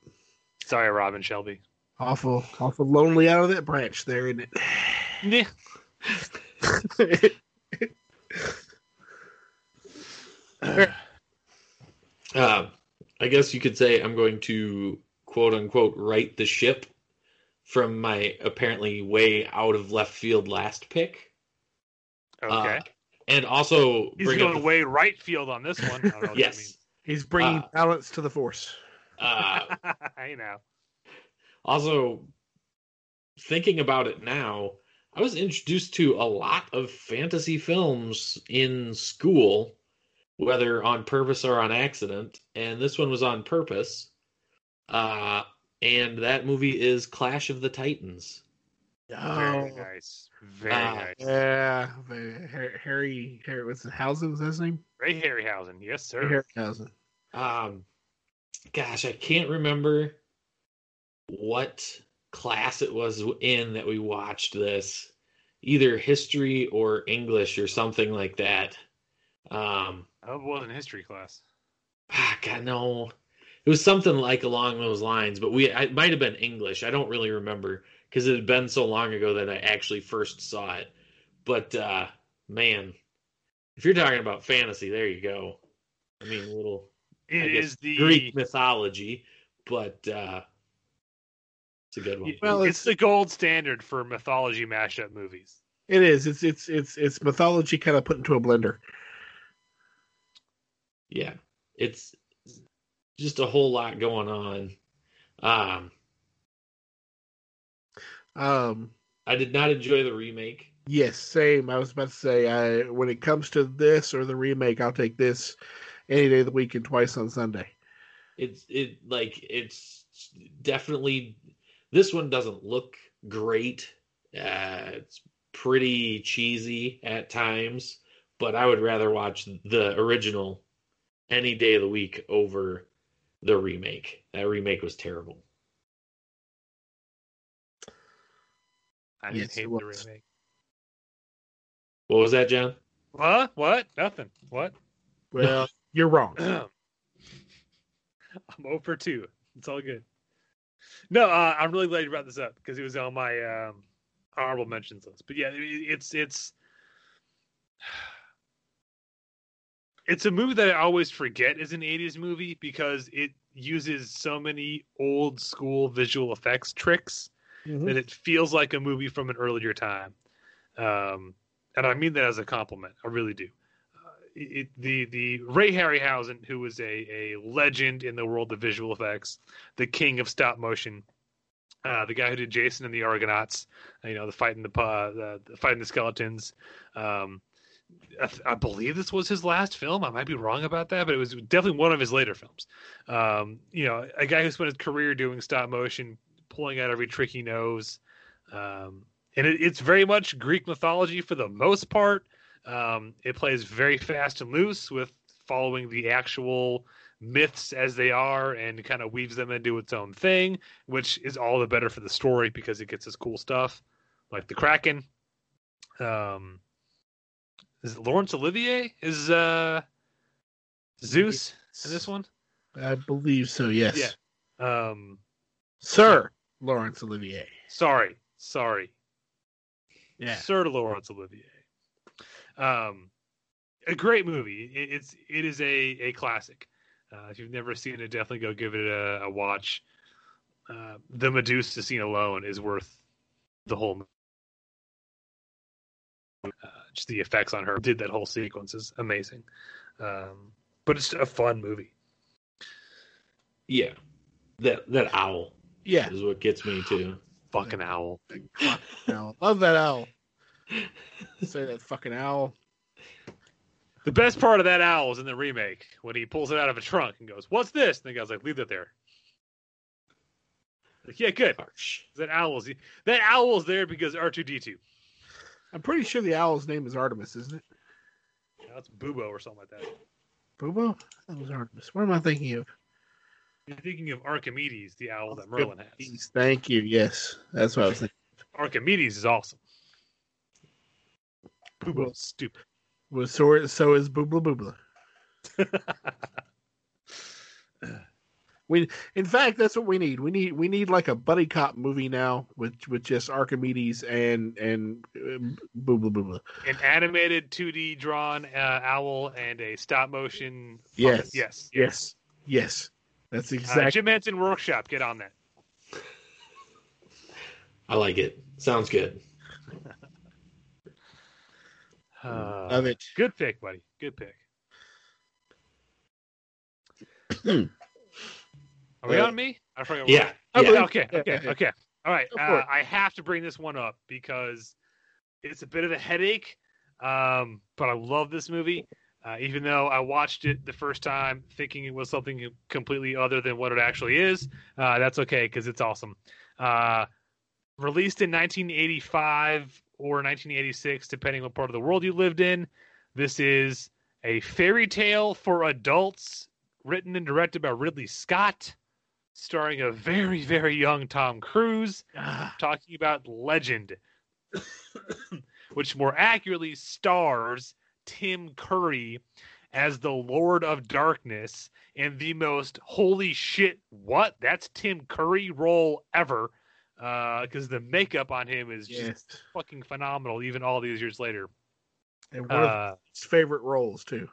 Sorry, Robin Shelby. awful, awful lonely out of that branch there, isn't it? Yeah. it? Uh, I guess you could say I'm going to quote unquote right the ship from my apparently way out of left field last pick. Okay. Uh, and also He's bring going up way right field on this one. I don't know what yes. He's bringing Uh, balance to the force. Uh. I know. also, thinking about it now, I was introduced to a lot of fantasy films in school, whether on purpose or on accident, and this one was on purpose. Uh, and that movie is Clash of the Titans. Very Oh, nice. Very Uh, nice. yeah, very- Harry, Harry, what's it? Hausen? Was his name? Ray Harryhausen. Yes, sir. Harryhausen. Um, gosh, I can't remember what class it was in that we watched this, either history or English or something like that. Um, Oh, it wasn't history class. ah, God, no, it was something like along those lines, but we it might have been English. I don't really remember because it had been so long ago that I actually first saw it. But uh, man, if you're talking about fantasy, there you go. I mean, a little It I is the Greek mythology, but uh, it's a good one. Well, it's, the gold standard for mythology mashup movies. It is. It's it's it's it's mythology kind of put into a blender. yeah, it's just a whole lot going on. Um, Um, I did not enjoy the remake. yes, same. I was about to say, I when it comes to this or the remake, I'll take this any day of the week and twice on Sunday. It's it like it's definitely this one doesn't look great. Uh, it's pretty cheesy at times, but I would rather watch the original any day of the week over the remake. That remake was terrible. I Yes, hate it the remake. What was that, John? What? What? Nothing. What? Well, you're wrong. I'm over two. It's all good. No, uh, I'm really glad you brought this up because it was on my um, honorable mentions list. But yeah, it, it's it's it's a movie that I always forget is an '80s movie because it uses so many old school visual effects tricks Mhm. that it feels like a movie from an earlier time. Um, and I mean that as a compliment. I really do. Uh, it, the the Ray Harryhausen, who was a, a legend in the world of visual effects, the king of stop motion, uh, the guy who did Jason and the Argonauts, you know, the fighting the uh, the, the fighting the skeletons. Um, I, th- I believe this was his last film. I might be wrong about that, but it was definitely one of his later films. Um, you know, a guy who spent his career doing stop motion, pulling out every trick he knows. Um, and it, it's very much Greek mythology for the most part. Um, it plays very fast and loose with following the actual myths as they are and kind of weaves them into its own thing, which is all the better for the story because it gets this cool stuff like the Kraken. Um, is it Laurence Olivier is uh, Zeus in this one? I believe so. Yes. Yeah. Um, Sir, Laurence Olivier. Sorry, sorry, Yeah. Sir Laurence Olivier. Um, a great movie. It, it's it is a a classic. Uh, if you've never seen it, definitely go give it a, a watch. Uh, the Medusa scene alone is worth the whole. movie. Uh, just the effects on her did that whole sequence is amazing. Um, but it's a fun movie. Yeah, that that owl Yeah. is what gets me too. Fucking owl. Owl. Love that owl. Say that fucking owl. The best part of that owl is in the remake when he pulls it out of a trunk and goes, "What's this?" And the guy's like, "Leave that there." Like, yeah, good. Harsh. That owl's that owl's there because R two D two. I'm pretty sure the owl's name is Artemis, isn't it? That's Bubo or something like that. Bobo? That was Artemis. What am I thinking of? You're thinking of Archimedes, the owl that Merlin has. Thank you. Yes, that's what I was thinking. Archimedes is awesome. Bubo's stupid. Well, so, so is Boobla Boobla. We, in fact, that's what we need. We need we need like a buddy cop movie now with with just Archimedes and and uh, Boobla Boobla. An animated 2D drawn uh, owl and a stop motion. Yes. yes, Yes, yes, that's exactly Uh, exactly. Jim Henson Workshop, get on that. I like it. Sounds good. Uh, Love it. Good pick, buddy. Good pick. Are we Uh, on me? I forgot. Yeah. Yeah. believe- Okay. Yeah, Okay. yeah. Okay. All right. Uh. I have to bring this one up because it's a bit of a headache. Um, but I love this movie. Uh, even though I watched it the first time thinking it was something completely other than what it actually is, uh, that's okay because it's awesome. Uh, released in 1985 or 1986, depending on what part of the world you lived in. This is a fairy tale for adults, written and directed by Ridley Scott, starring a very, very young Tom Cruise, Ah, talking about Legend, which more accurately stars Tim Curry as the Lord of Darkness in the most holy shit, what? That's Tim Curry role ever. Uh, because the makeup on him is just fucking phenomenal, even all these years later. and one of Uh, his favorite roles too.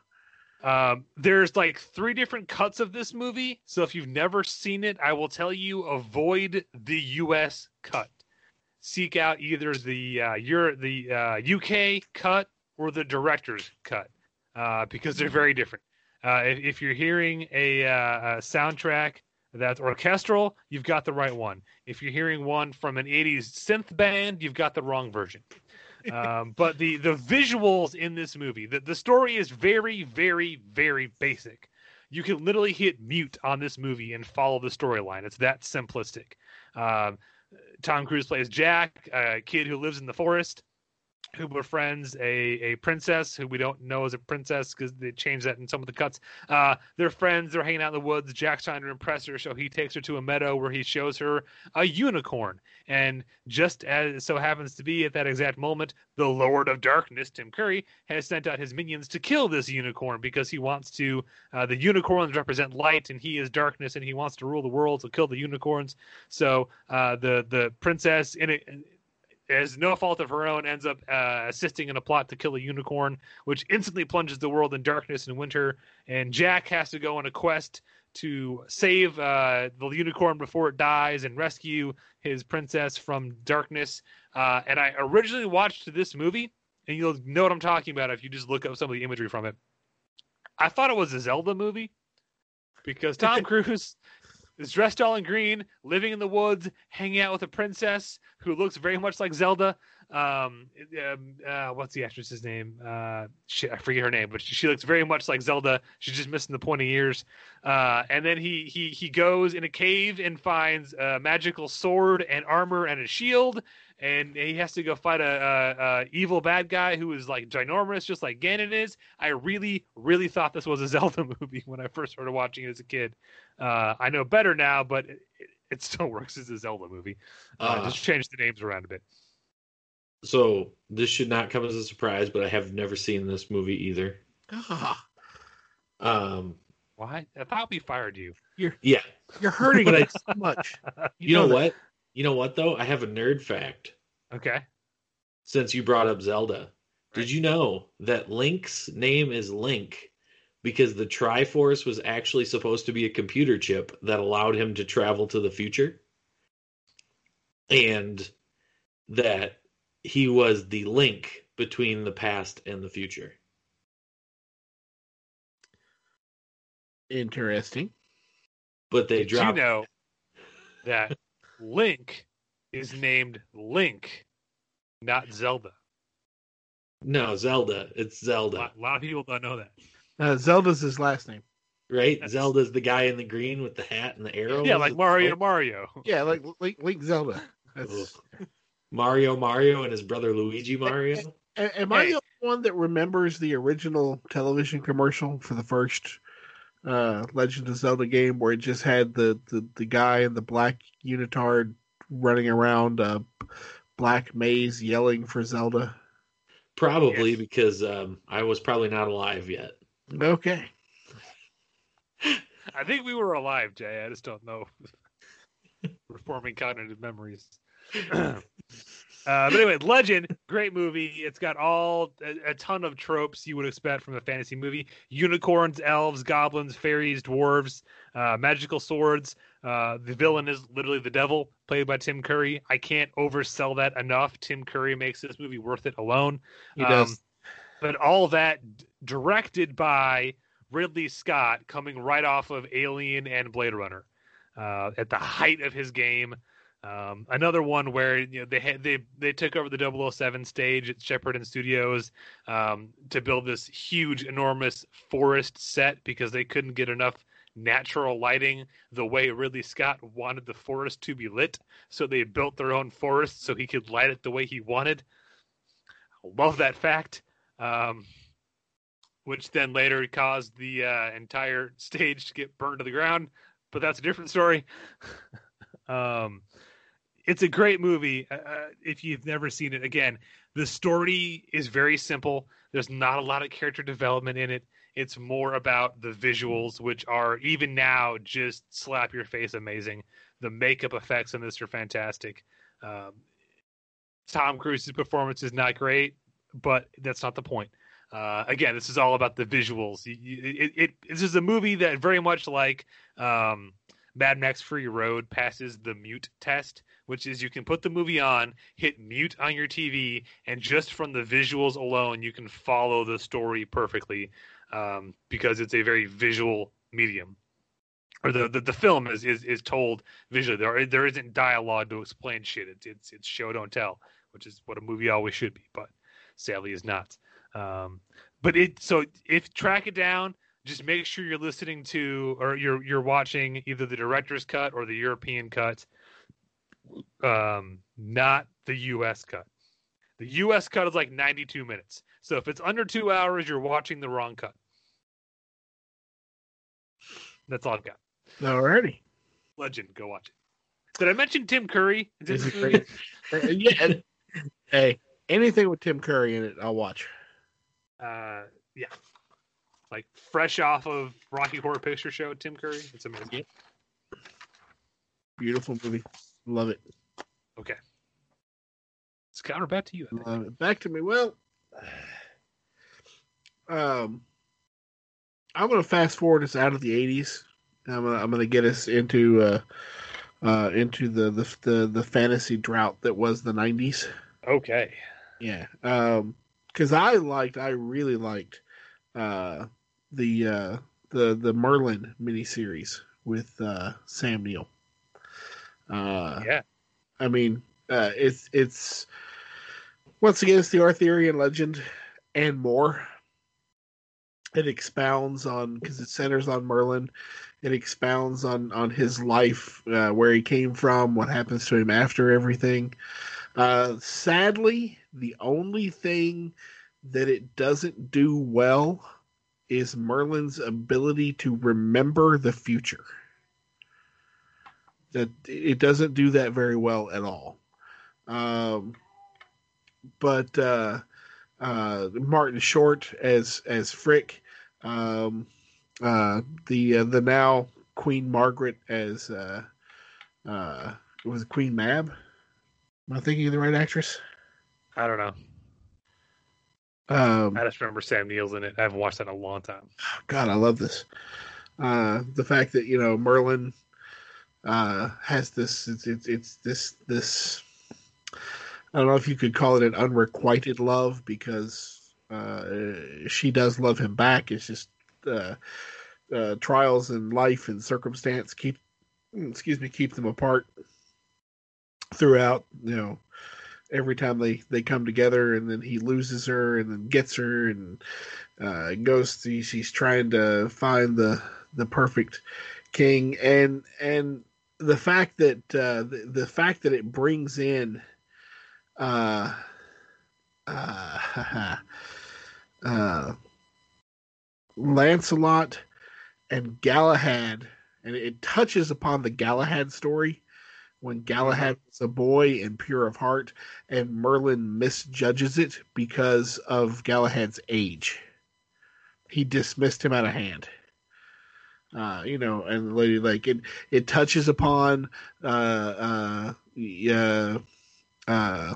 Um, there's like three different cuts of this movie. So if you've never seen it, I will tell you avoid the US cut. Seek out either the uh, your the uh, UK cut or the director's cut uh, because they're very different. Uh, if, if you're hearing a, uh, a soundtrack that's orchestral, you've got the right one. If you're hearing one from an 80s synth band, you've got the wrong version um, but the the visuals in this movie, the, the story is very, very, very basic. You can literally hit mute on this movie and follow the storyline. It's that simplistic. Um, Tom Cruise plays Jack, a kid who lives in the forest, who befriends a, a princess who we don't know is a princess because they changed that in some of the cuts. Uh, they're friends. They're hanging out in the woods. Jack's trying to impress her, so he takes her to a meadow where he shows her a unicorn. And just as so happens to be at that exact moment, the Lord of Darkness, Tim Curry, has sent out his minions to kill this unicorn because he wants to. Uh, the unicorns represent light, and he is darkness, and he wants to rule the world. So kill the unicorns. So uh, the the princess, in it, as no fault of her own, ends up uh, assisting in a plot to kill a unicorn, which instantly plunges the world in darkness and winter. And Jack has to go on a quest to save uh, the unicorn before it dies and rescue his princess from darkness. Uh, and I originally watched this movie, and you'll know what I'm talking about if you just look up some of the imagery from it. I thought it was a Zelda movie because Tom Cruise is dressed all in green, living in the woods, hanging out with a princess who looks very much like Zelda. Um, um, uh, what's the actress's name? Uh, shit, I forget her name, but she, she looks very much like Zelda. She's just missing the pointy ears. Uh, and then he he he goes in a cave and finds a magical sword and armor and a shield. And he has to go fight a, a, a evil bad guy who is like ginormous, just like Ganon is. I really, really thought this was a Zelda movie when I first started watching it as a kid. Uh, I know better now, but it, it, it still works as a Zelda movie. Uh, Uh, just change the names around a bit. so this should not come as a surprise, but I have never seen this movie either. Ah, Um, Why? I thought we fired you. You're yeah, you're hurting But I- me so much. you know, that. what? You know what though? I have a nerd fact. Okay. Since you brought up Zelda, did you know that Link's name is Link because the Triforce was actually supposed to be a computer chip that allowed him to travel to the future? And that he was the link between the past and the future. Interesting. But they Did you dropped know that Link is named Link, not Zelda? No, Zelda. It's A Zelda, lot, a lot of people don't know that. Uh, Zelda's his last name. right? Yes. Zelda's the guy in the green with the hat and the arrow. Yeah, like Mario Mario. Yeah, like Link, Link Zelda. Mario Mario and his brother Luigi Mario. A- am I Hey. the only one that remembers the original television commercial for the first uh, Legend of Zelda game, where it just had the the, the guy in the black unitard running around a black maze yelling for Zelda? Probably Yes. because um, I was probably not alive yet. Okay. I think we were alive, Jay. I just don't know. Reforming cognitive memories. uh, but anyway, Legend, great movie. It's got all a, a ton of tropes you would expect from a fantasy movie: unicorns, elves, goblins, fairies, dwarves, uh, magical swords. Uh, the villain is literally the devil, played by Tim Curry. I can't oversell that enough. Tim Curry makes this movie worth it alone. He does. but all that d- directed by Ridley Scott, coming right off of Alien and Blade Runner, uh, at the height of his game. Um, another one where you know they had they they took over the 007 stage at Shepperton Studios um, to build this huge, enormous forest set because they couldn't get enough natural lighting the way Ridley Scott wanted the forest to be lit. So they built their own forest so he could light it the way he wanted. Love that fact. Um, which then later caused the uh, entire stage to get burned to the ground. But that's a different story. um, it's a great movie. Uh, uh, if you've never seen it, again, the story is very simple. There's not a lot of character development in it. It's more about the visuals, which are even now just slap your face amazing. The makeup effects in this are fantastic. Um, Tom Cruise's performance is not great, but that's not the point. Uh, again, this is all about the visuals. It, it, this is a movie that very much like um, Mad Max Fury Road passes the mute test, which is you can put the movie on, hit mute on your TV, and just from the visuals alone, you can follow the story perfectly um, because it's a very visual medium. Or the, the, the film is, is is told visually. There there isn't dialogue to explain shit. It's it's it's show don't tell, which is what a movie always should be, but sadly is not. Um, but it so if track it down, just make sure you're listening to or you're you're watching either the director's cut or the European cut, um, not the U.S. cut. The U.S. cut is like 92 minutes. So if it's under two hours, you're watching the wrong cut. That's all I've got. Alrighty. Legend, go watch it. Did I mention Tim Curry? Is it great? Uh, yeah. hey, anything with Tim Curry in it, I'll watch. Uh, yeah, like fresh off of Rocky Horror Picture Show, Tim Curry. It's amazing. Beautiful movie. Love it. Okay, it's counter back to you. I think. Love. Back to me. Well, um, I'm gonna fast forward us out of the '80s. I'm gonna I'm gonna get us into uh, uh, into the, the the the fantasy drought that was the '90s. Okay. Yeah. Um, because I liked, I really liked, uh, the uh the the Merlin miniseries with uh Sam Neill. Uh, Yeah. I mean, uh, it's it's once again it's the Arthurian legend and more. It expounds on because it centers on Merlin. It expounds on on his life, uh, where he came from, what happens to him after everything. Uh, sadly, the only thing that it doesn't do well is Merlin's ability to remember the future. That it doesn't do that very well at all. Um, but uh, uh, Martin Short as as Frick, um, uh, the uh, the now Queen Margaret as uh, uh, was Queen Mab? Am I thinking of the right actress? I don't know. Um, I just remember Sam Neill's in it. I haven't watched that in a long time. God, I love this. Uh, the fact that you know Merlin uh, has this, it's, it's it's this this. I don't know if you could call it an unrequited love because uh, she does love him back. It's just uh, uh, trials in life and circumstance keep, excuse me, keep them apart throughout. You know, every time they they come together, and then he loses her, and then gets her, and uh, goes. To, she's trying to find the the perfect king, and and the fact that uh, the, the fact that it brings in. Uh, uh, uh, Lancelot and Galahad, and it touches upon the Galahad story when Galahad was a boy and pure of heart, and Merlin misjudges it because of Galahad's age. He dismissed him out of hand. Uh, you know, and the lady like it. It touches upon uh, uh, uh,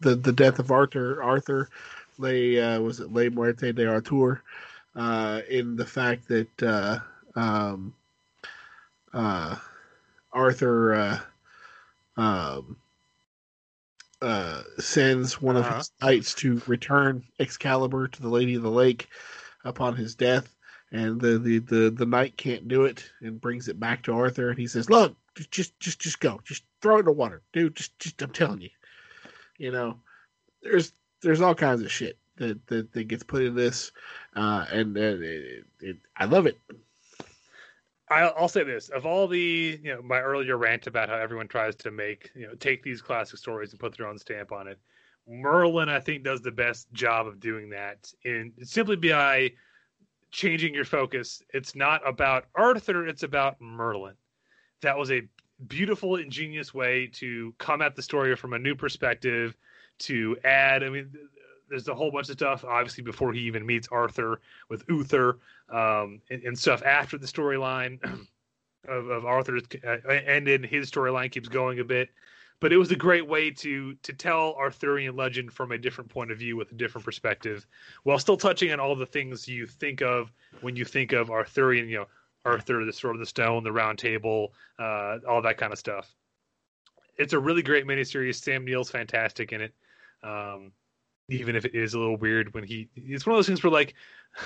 the the death of Arthur. Arthur, lay uh, was it Le Muerte de Arthur, uh, in the fact that uh, um, uh, Arthur uh, um, uh, sends one of Uh-huh. his knights to return Excalibur to the Lady of the Lake upon his death, and the, the, the, the knight can't do it and brings it back to Arthur, and he says, "Look, just just just go, just throw it in the water, dude. Just just I'm telling you, you know, there's there's all kinds of shit that that, that gets put in this, uh, and, and it, it, I love it. I'll, say this: of all the, you know, my earlier rant about how everyone tries to make, you know, take these classic stories and put their own stamp on it, Merlin, I think, does the best job of doing that. In simply by changing your focus, it's not about Arthur; it's about Merlin. That was a beautiful, ingenious way to come at the story from a new perspective. To add, I mean, there's a whole bunch of stuff obviously before he even meets Arthur with Uther um, and, and stuff after the storyline of, of Arthur's uh, and then his storyline keeps going a bit. But it was a great way to to tell Arthurian legend from a different point of view with a different perspective, while still touching on all the things you think of when you think of Arthurian. You know, Arthur, the Sword of the Stone, the Round Table, uh, all that kind of stuff. It's a really great miniseries. Sam Neill's fantastic in it. Um, even if it is a little weird when he it's one of those things where like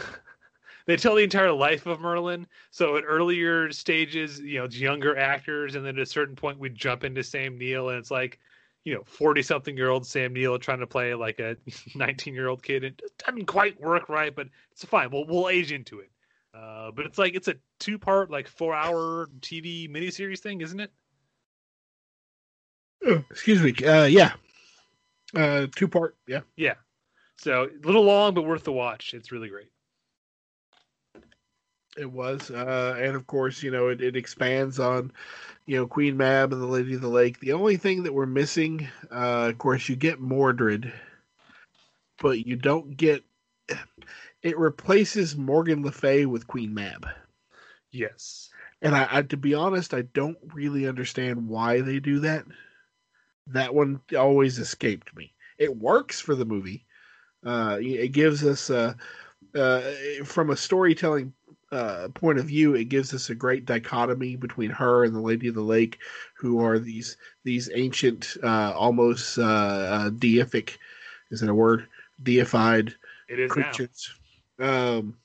they tell the entire life of Merlin. So at earlier stages, you know, it's younger actors, and then at a certain point we jump into Sam Neill, and it's like, you know, forty something year old Sam Neill trying to play like a nineteen year old kid. It doesn't quite work right, but it's fine. We'll we'll age into it. Uh, but it's like it's a two part, like four hour TV miniseries thing, isn't it? Excuse me. Uh, yeah, uh, two part. Yeah, Yeah. So a little long, but worth the watch. It's really great. it was, uh, and of course, you know, it, it expands on, you know, Queen Mab and the Lady of the Lake. The only thing that we're missing, uh, of course, you get Mordred, but you don't get. It replaces Morgan Le Fay with Queen Mab. Yes. And I, I, to be honest, I don't really understand why they do that. That one always escaped me. It works for the movie. Uh, it gives us, uh, uh, from a storytelling uh, point of view, it gives us a great dichotomy between her and the Lady of the Lake, who are these these ancient, uh, almost uh, uh, deific, is it a word? Deified It is now. creatures. Um,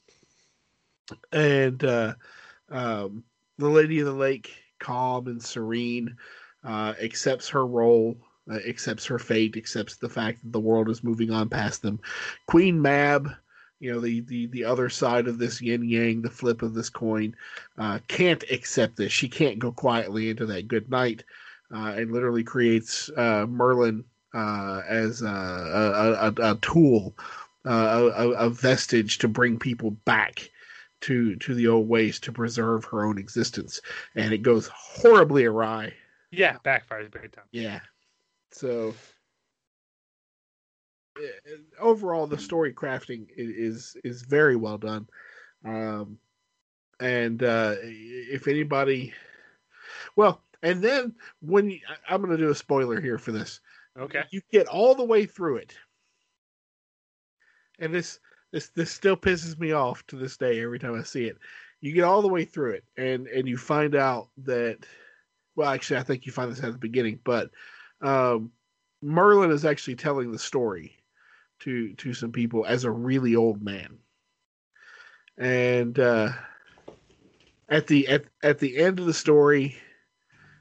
and uh, um, the Lady of the Lake, calm and serene, uh, accepts her role, uh, accepts her fate, accepts the fact that the world is moving on past them. Queen Mab, you know, the the the other side of this yin yang, the flip of this coin, uh, can't accept this. She can't go quietly into that good night, uh, and literally creates uh, Merlin as a, a, a, a tool, a, a vestige to bring people back to to the old ways to preserve her own existence, and it goes horribly awry. Yeah, backfires big time. Yeah. So eh, overall, the story crafting is is very well done. Um, and uh, if anybody, well, And then when you, I'm going to do a spoiler here for this, Okay. you get all the way through it, and this this this still pisses me off to this day every time I see it. You get all the way through it, and and you find out that, well, actually, I think you find this at the beginning, but um, Merlin is actually telling the story to to some people as a really old man, and uh, at the at at the end of the story,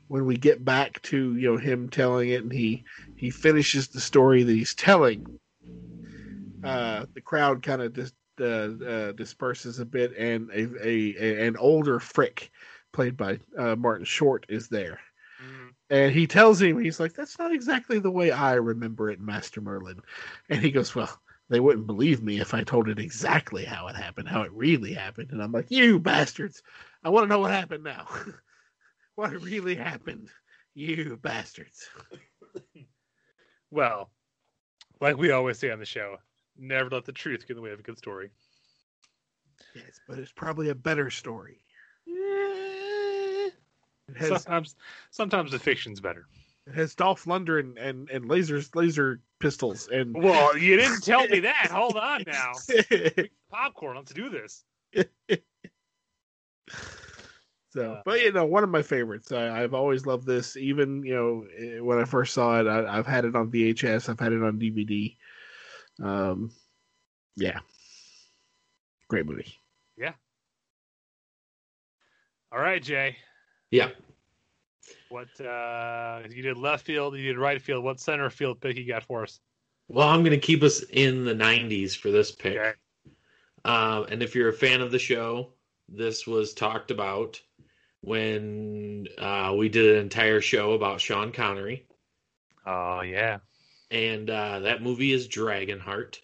when we get back to you know him telling it, and he he finishes the story that he's telling, uh, the crowd kind of just uh, uh, disperses a bit, and a, a, a an older Frick, played by uh, Martin Short, is there. Mhm. And he tells him, he's like, that's not exactly the way I remember it, Master Merlin. And he goes, well, they wouldn't believe me if I told it exactly how it happened, how it really happened. And I'm like, you bastards, I want to know what happened now. what really happened, you bastards. Well, like we always say on the show, never let the truth get in the way of a good story. Yes, but it's probably a better story. Has, Sometimes, sometimes the fiction's better. it has Dolph Lundgren and, and lasers, laser pistols, and Well, you didn't tell me that. Hold on now. Popcorn. Let's do this. So, Uh, but you know, one of my favorites. I, I've always loved this. Even you know, eh, when I first saw it, I, I've had it on VHS. I've had it on DVD. Um, yeah, great movie. Yeah. All right, Jay. Yeah. What uh you did left field, you did right field. What center field pick you got for us? Well, I'm going to keep us in the 90s for this pick. Okay. Um, and if you're a fan of the show, this was talked about when uh, we did an entire show about Sean Connery. Oh yeah. and uh, that movie is Dragonheart.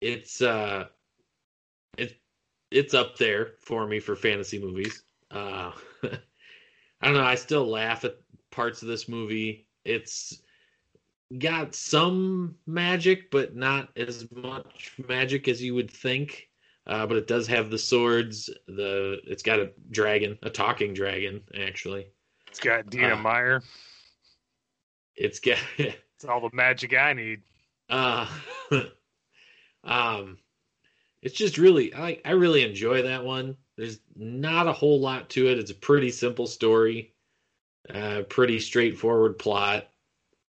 It's uh, it it's up there for me for fantasy movies. Uh, I don't know. I still laugh at parts of this movie. It's got some magic, but not as much magic as you would think. Uh, but it does have the swords. The it's got a dragon, a talking dragon, actually. It's got Dina Uh, Meyer. It's got It's all the magic I need. Uh, um, it's just really I I really enjoy that one. There's not a whole lot to it. It's a pretty simple story, uh, pretty straightforward plot.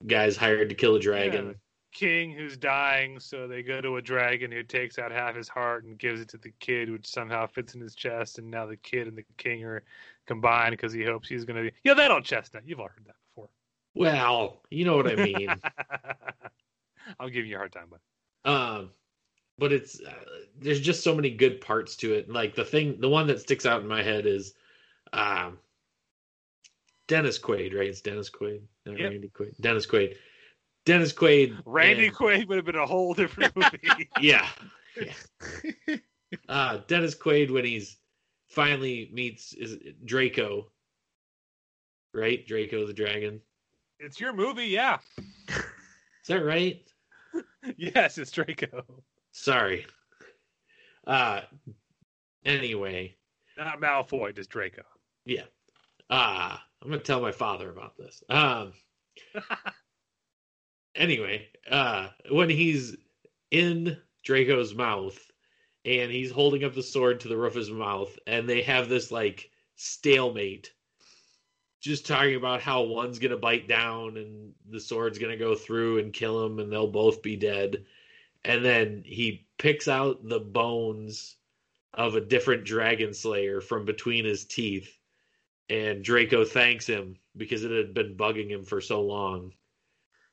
Guys hired to kill a dragon. King who's dying, so they go to a dragon who takes out half his heart and gives it to the kid, which somehow fits in his chest. And now the kid and the king are combined because he hopes he's going to be. Yeah, that old chestnut. You've all heard that before. Well, you know what I mean. I'm giving you a hard time, but um, but it's uh, there's just so many good parts to it. Like the thing, the one that sticks out in my head is, um, Dennis Quaid. Right? It's Dennis Quaid, not Yep. Randy Quaid. Dennis Quaid. Dennis Quaid. Randy and- Quaid would have been a whole different movie. Yeah. yeah. uh, Dennis Quaid when he's finally meets is Draco, right? Draco the dragon. it's your movie, yeah. Is that right? Yes, it's Draco. Sorry. Uh anyway, Not Malfoy, just Draco. yeah. Uh I'm gonna tell my father about this. Um anyway, uh when he's in Draco's mouth and he's holding up the sword to the roof of his mouth and they have this like stalemate just talking about how one's gonna bite down and the sword's gonna go through and kill him and they'll both be dead and then he picks out the bones of a different dragon slayer from between his teeth and Draco thanks him because it had been bugging him for so long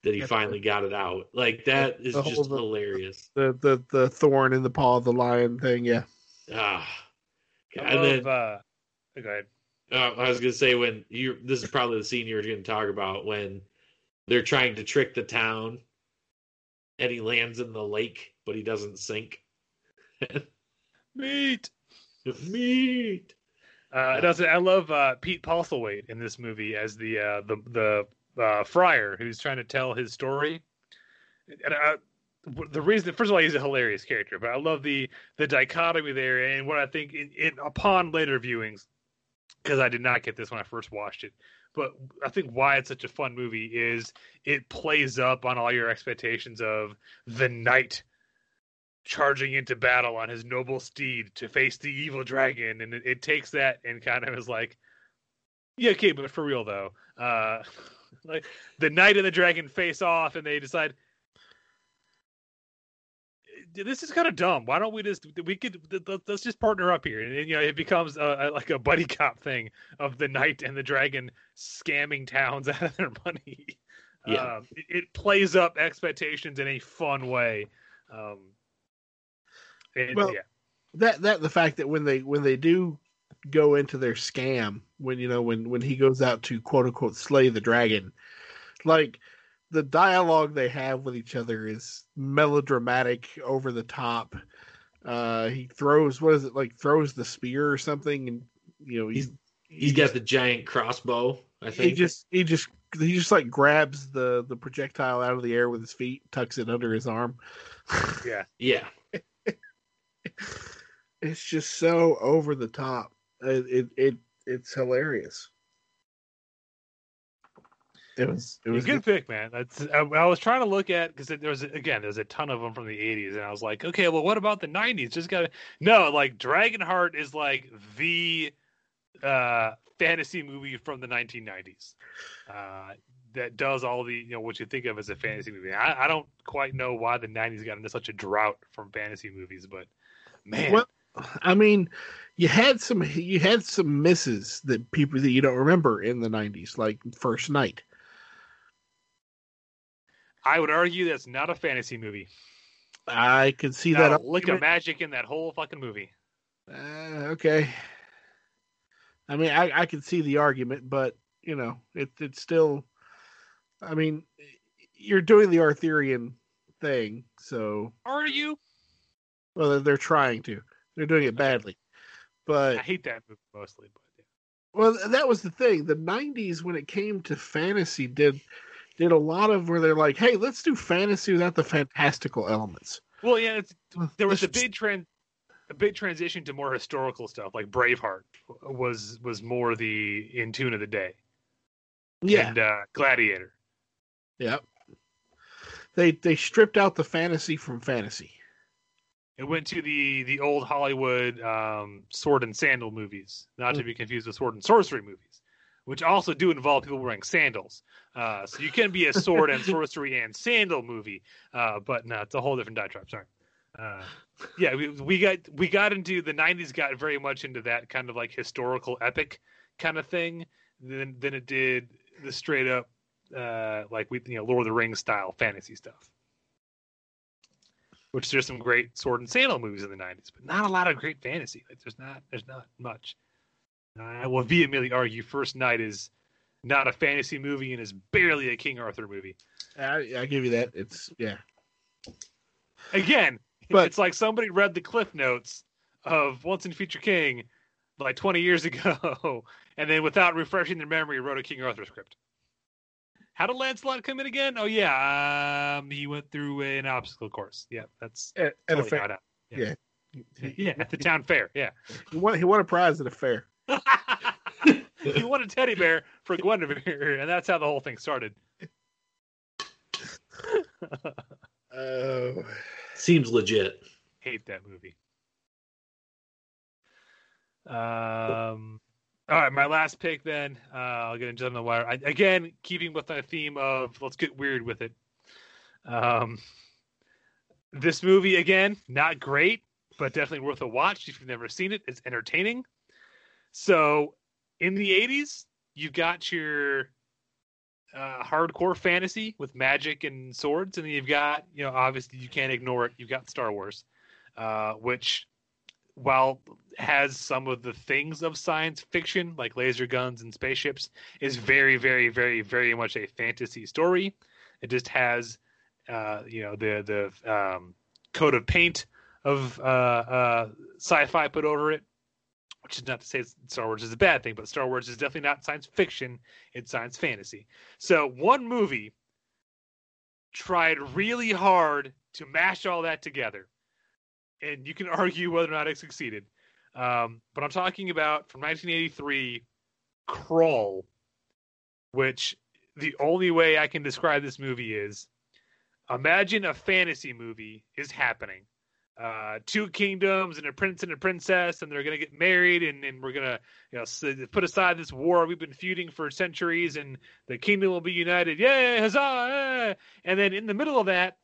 that he finally got it out. Like that is The just the- hilarious. the the the thorn in the paw of the lion thing. Yeah, Ah. I And love, then uh, go ahead. uh, I was gonna say when you this is probably the scene you're gonna talk about when they're trying to trick the town and he lands in the lake but he doesn't sink. Meat. Meat. Uh, doesn't. I love uh, Pete Postlethwaite in this movie as the uh, the the uh, friar who's trying to tell his story. And uh, the reason, first of all, he's a hilarious character, but I love the the dichotomy there, and what I think in, in upon later viewings, because I did not get this when I first watched it. But I think why it's such a fun movie is it plays up on all your expectations of the knight charging into battle on his noble steed to face the evil dragon, and it, it takes that and kind of is like, yeah, okay, but for real though, uh, like the knight and the dragon face off, and they decide this is kind of dumb. Why don't we just we could let's just partner up here, and you know it becomes a, a, like a buddy cop thing of the knight and the dragon scamming towns out of their money. Yeah, um, it, it, plays up expectations in a fun way. Um, and, well, yeah. that that the fact that when they when they do go into their scam, when you know when when he goes out to quote unquote slay the dragon, like the dialogue they have with each other is melodramatic, over the top. Uh, he throws what is it like? Throws the spear or something, and you know he's he's got the giant crossbow. I think he just he just he just like grabs the the projectile out of the air with his feet, tucks it under his arm. Yeah, yeah. it's just so over the top. It it, it it's hilarious. It was it was a good pick, man. That's I, I was trying to look at because there was again there's a ton of them from the '80s, and I was like, okay, well, what about the '90s? Just gotta no, like Dragonheart is like the uh, fantasy movie from the 1990s uh, that does all the you know what you think of as a fantasy movie. I, I don't quite know why the '90s got into such a drought from fantasy movies, but man. Well, I mean, you had some you had some misses that people that you don't remember in the '90s, like First Knight. I would argue that's not a fantasy movie. I can see not that. A lick of magic in that whole fucking movie. Uh, okay. I mean, I, I can see the argument, but you know, it it's still. I mean, you're doing the Arthurian thing, so. Are you? Well, they're, they're trying to. They're doing it badly, but I hate that movie mostly. But yeah. well, that was the thing. The '90s, when it came to fantasy, did did a lot of where they're like, "Hey, let's do fantasy without the fantastical elements." Well, yeah, it's, there was a big trend, a big transition to more historical stuff, like Braveheart was was more the in tune of the day. Yeah, and uh, Gladiator. Yep. They they stripped out the fantasy from fantasy. It went to the the old Hollywood um, sword and sandal movies, not mm. to be confused with sword and sorcery movies, which also do involve people wearing sandals. Uh, so you can be a sword and sorcery and sandal movie, uh, but no, it's a whole different diatribe. Sorry. Uh, yeah, we, we got we got into the '90s. Got very much into that kind of like historical epic kind of thing. Than than it did the straight up uh, like we you know Lord of the Rings style fantasy stuff. Which there's some great sword and sandal movies in the '90s, but not a lot of great fantasy. Like there's not there's not much. I will vehemently argue First Knight is not a fantasy movie and is barely a King Arthur movie. I, I give you that. It's yeah. Again, but it's like somebody read the cliff notes of Once and Future King like 20 years ago, and then without refreshing their memory, wrote a King Arthur script. How did Lancelot come in again? Oh yeah, um, he went through an obstacle course. Yeah, that's at, at a fair. Yeah. yeah. yeah, at the town fair. Yeah, he won. He won a prize at a fair. He won a teddy bear for Guinevere, and that's how the whole thing started. Oh, seems legit. Hate that movie. Um. All right, my last pick. Then uh, I'll get into the wire I, again, keeping with the theme of let's get weird with it. Um, this movie again, not great, but definitely worth a watch if you've never seen it. It's entertaining. So in the 80s, you've got your uh, hardcore fantasy with magic and swords, and then you've got, you know, obviously you can't ignore it. You've got Star Wars, uh, which, while has some of the things of science fiction, like laser guns and spaceships, is very, very, very, very much a fantasy story. It just has, uh, you know, the the um, coat of paint of uh, uh, sci-fi put over it which is not to say Star Wars is a bad thing, but Star Wars is definitely not science fiction; it's science fantasy. So one movie tried really hard to mash all that together, and you can argue whether or not it succeeded. Um, but I'm talking about from 1983, Krull, which the only way I can describe this movie is imagine a fantasy movie is happening. Uh, two kingdoms and a prince and a princess, and they're gonna get married, and, and we're gonna, you know, put aside this war we've been feuding for centuries, and the kingdom will be united. Yay, huzzah! And then in the middle of that,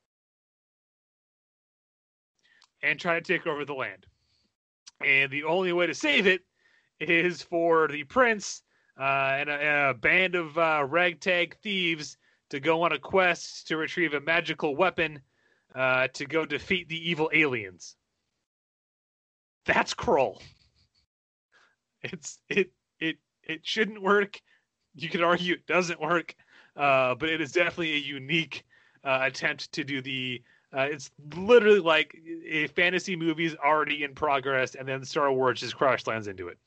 and try to take over the land. And the only way to save it is for the prince uh, and a, a band of uh, ragtag thieves to go on a quest to retrieve a magical weapon uh, to go defeat the evil aliens. That's Krull. It's it it it shouldn't work. You could argue it doesn't work, uh, but it is definitely a unique uh, attempt to do the. Uh, it's literally like a fantasy movie is already in progress, and then Star Wars just crash lands into it.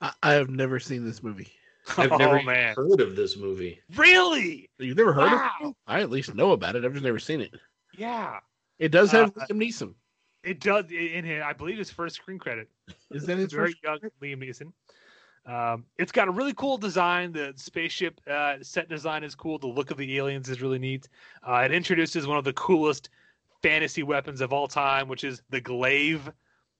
I, I have never seen this movie. I've oh never man, heard of this movie. really? You've never heard Wow. of it? I at least know about it. I've just never seen it. Yeah, It does have Uh, Liam Neeson. it does. In his, I believe his first screen credit. Is that his very first? young Liam Neeson. Um, it's got a really cool design. The spaceship uh, set design is cool. The look of the aliens is really neat. Uh, it introduces one of the coolest fantasy weapons of all time, which is the glaive,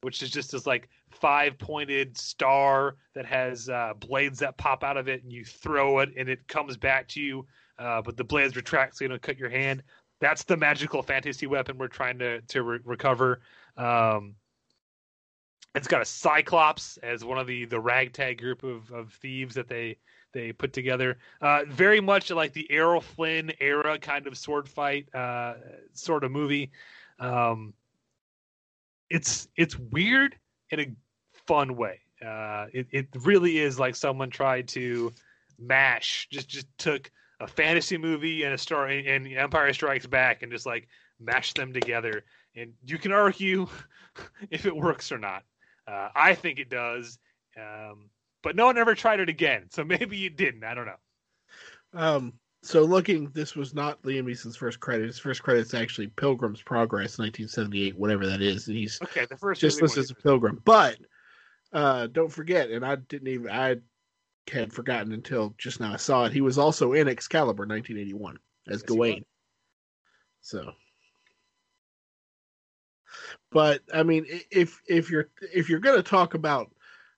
which is just this like five pointed star that has uh, blades that pop out of it, and you throw it, and it comes back to you. Uh, but the blades retract, so you don't cut your hand. That's the magical fantasy weapon we're trying to to re- recover. Um, it's got a cyclops as one of the the ragtag group of, of thieves that they they put together uh very much like the errol flynn era kind of sword fight uh sort of movie um it's it's weird in a fun way uh it, it really is like someone tried to mash just just took a fantasy movie and a star and empire strikes back and just like mash them together and you can argue if it works or not uh, I think it does, um, but no one ever tried it again. So maybe you didn't. I don't know. Um, so looking, this was not Liam Neeson's first credit. His first credit is actually Pilgrim's Progress, 1978, whatever that is. And he's Okay, the first just listed as a pilgrim. But uh, don't forget, and I didn't even I had forgotten until just now I saw it. He was also in Excalibur, 1981, as Yes, Gawain. So, but I mean, if if you're if you're gonna talk about,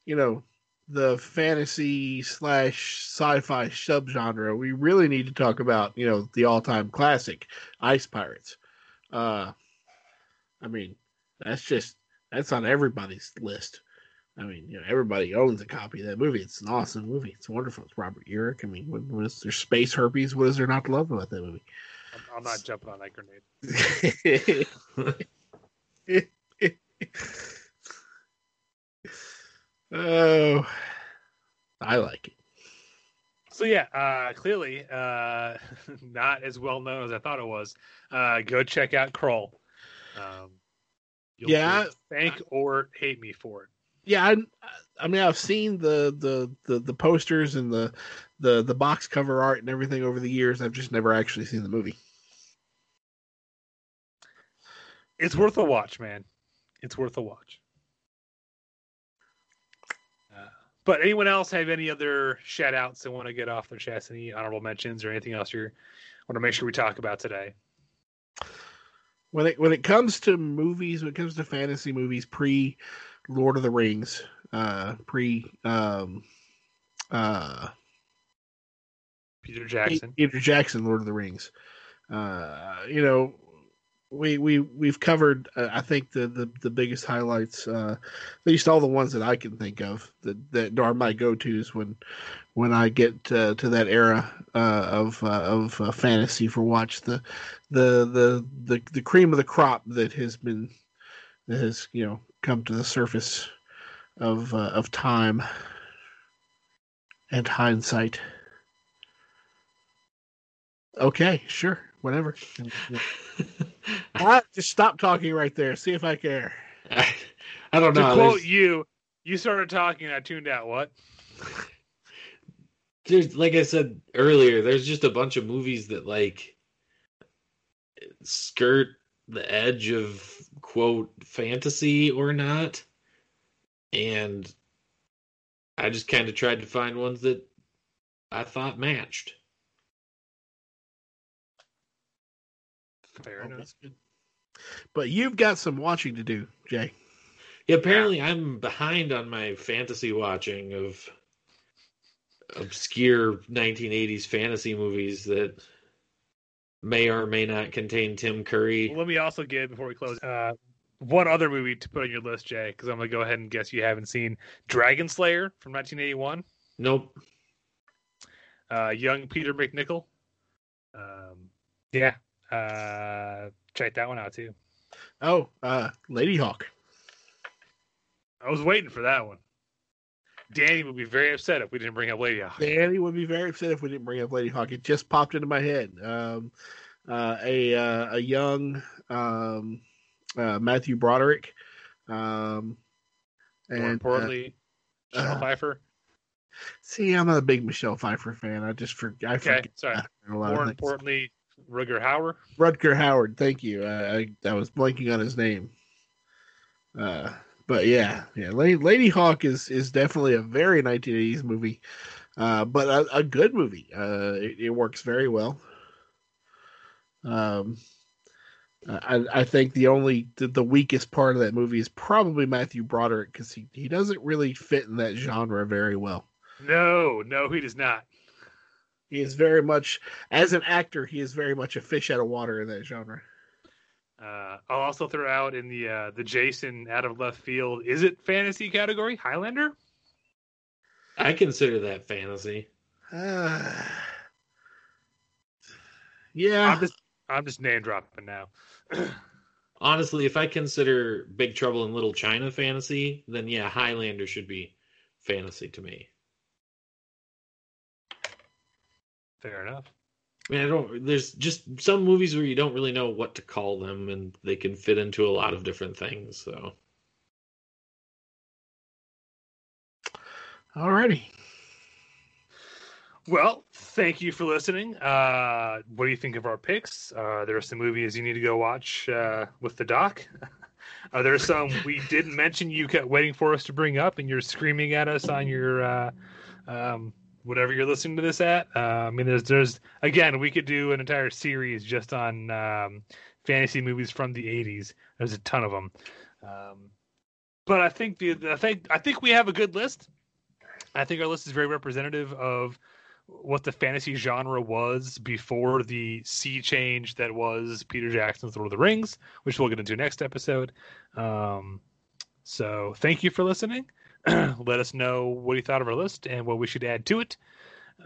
you know, the fantasy slash sci-fi subgenre, we really need to talk about you know the all-time classic, Ice Pirates. Uh, I mean, that's just that's on everybody's list. I mean, you know, everybody owns a copy of that movie. It's an awesome movie. It's wonderful. It's Robert Urich. I mean, what, what is there? Space herpes. What is there not to love about that movie? I'm, I'm not jumping on that grenade. oh, I like it. So yeah, uh, clearly uh, not as well known as I thought it was. Uh, go check out Krull. Um, Yeah, thank or hate me for it. Yeah, I, I mean, I've seen the, the the the posters and the the the box cover art and everything over the years. I've just never actually seen the movie. It's worth a watch, man. It's worth a watch. Uh, but anyone else have any other shout outs they want to get off their chest? Any honorable mentions or anything else you want to make sure we talk about today? When it when it comes to movies, when it comes to fantasy movies, pre Lord of the Rings, uh, pre um, uh, Peter Jackson. Peter Jackson, Lord of the Rings. Uh, you know, we we we've covered. Uh, I think the, the the biggest highlights, uh, at least all the ones that I can think of, that that are my go tos when when I get to that era uh, of uh, of uh, fantasy for watch. The the the the the cream of the crop that has been that has you know come to the surface of of time and hindsight. Okay, sure, whatever. Ah, just stop talking right there. See if I care. I, I don't know. To quote There's, you, you started talking, I tuned out. What? there's like I said earlier, there's just a bunch of movies that like skirt the edge of quote fantasy or not, and I just kind of tried to find ones that I thought matched. Fair Oh, enough. But you've got some watching to do, Jay. Yeah, apparently I'm behind on my fantasy watching of obscure 1980s fantasy movies that may or may not contain Tim Curry. Let me also give before we close uh, one other movie to put on your list, Jay, because I'm gonna go ahead and guess you haven't seen Dragon Slayer from 1981. Nope. Uh, young Peter MacNicol. Um, yeah, uh, check that one out too. Oh, uh, Ladyhawke. I was waiting for that one. Danny would be very upset if we didn't bring up Ladyhawke. Danny would be very upset if we didn't bring up Ladyhawke. It just popped into my head. Um, uh, a uh, a young um, uh, Matthew Broderick, um, and More uh, importantly, Michelle uh, Pfeiffer. see, I'm not a big Michelle Pfeiffer fan. I just for I Okay, forget sorry. a lot More things. importantly, Rutger Hauer. Rutger Hauer. Thank you. I, I I was blanking on his name. Uh, but yeah, yeah. Lady, Ladyhawke is is definitely a very 1980s movie, uh, but a, a good movie. Uh, it, it works very well. Um, I I think the only the, the weakest part of that movie is probably Matthew Broderick because he he doesn't really fit in that genre very well. No, no, he does not. He is very much as an actor. He is very much a fish out of water in that genre. Uh, I'll also throw out in the uh, the Jason out of left field. Is it fantasy category? Highlander. I consider that fantasy. Uh, yeah, I'm just I'm just name dropping now. Honestly, if I consider Big Trouble in Little China fantasy, then yeah, Highlander should be fantasy to me. Fair enough. I mean, I don't. There's just some movies where you don't really know what to call them, and they can fit into a lot of different things. So, Alrighty. Well, thank you for listening. Uh, what do you think of our picks? Uh, there are some movies you need to go watch uh, with the doc. Are there some we didn't mention you kept waiting for us to bring up, and you're screaming at us on your uh, um, whatever you're listening to this at? Uh, I mean, there's there's again, we could do an entire series just on um, fantasy movies from the '80s. There's a ton of them, um, but I think the I think I think we have a good list. I think our list is very representative of what the fantasy genre was before the sea change that was Peter Jackson's Lord of the Rings, which we'll get into next episode. Um, so thank you for listening. Let us know what you thought of our list and what we should add to it.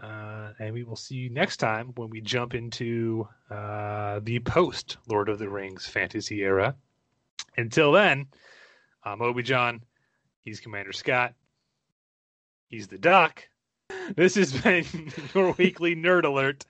Uh, and we will see you next time when we jump into uh, the post Lord of the Rings fantasy era. Until then, I'm Obi John. He's Commander Scott. He's the Doc. This has been your weekly nerd alert.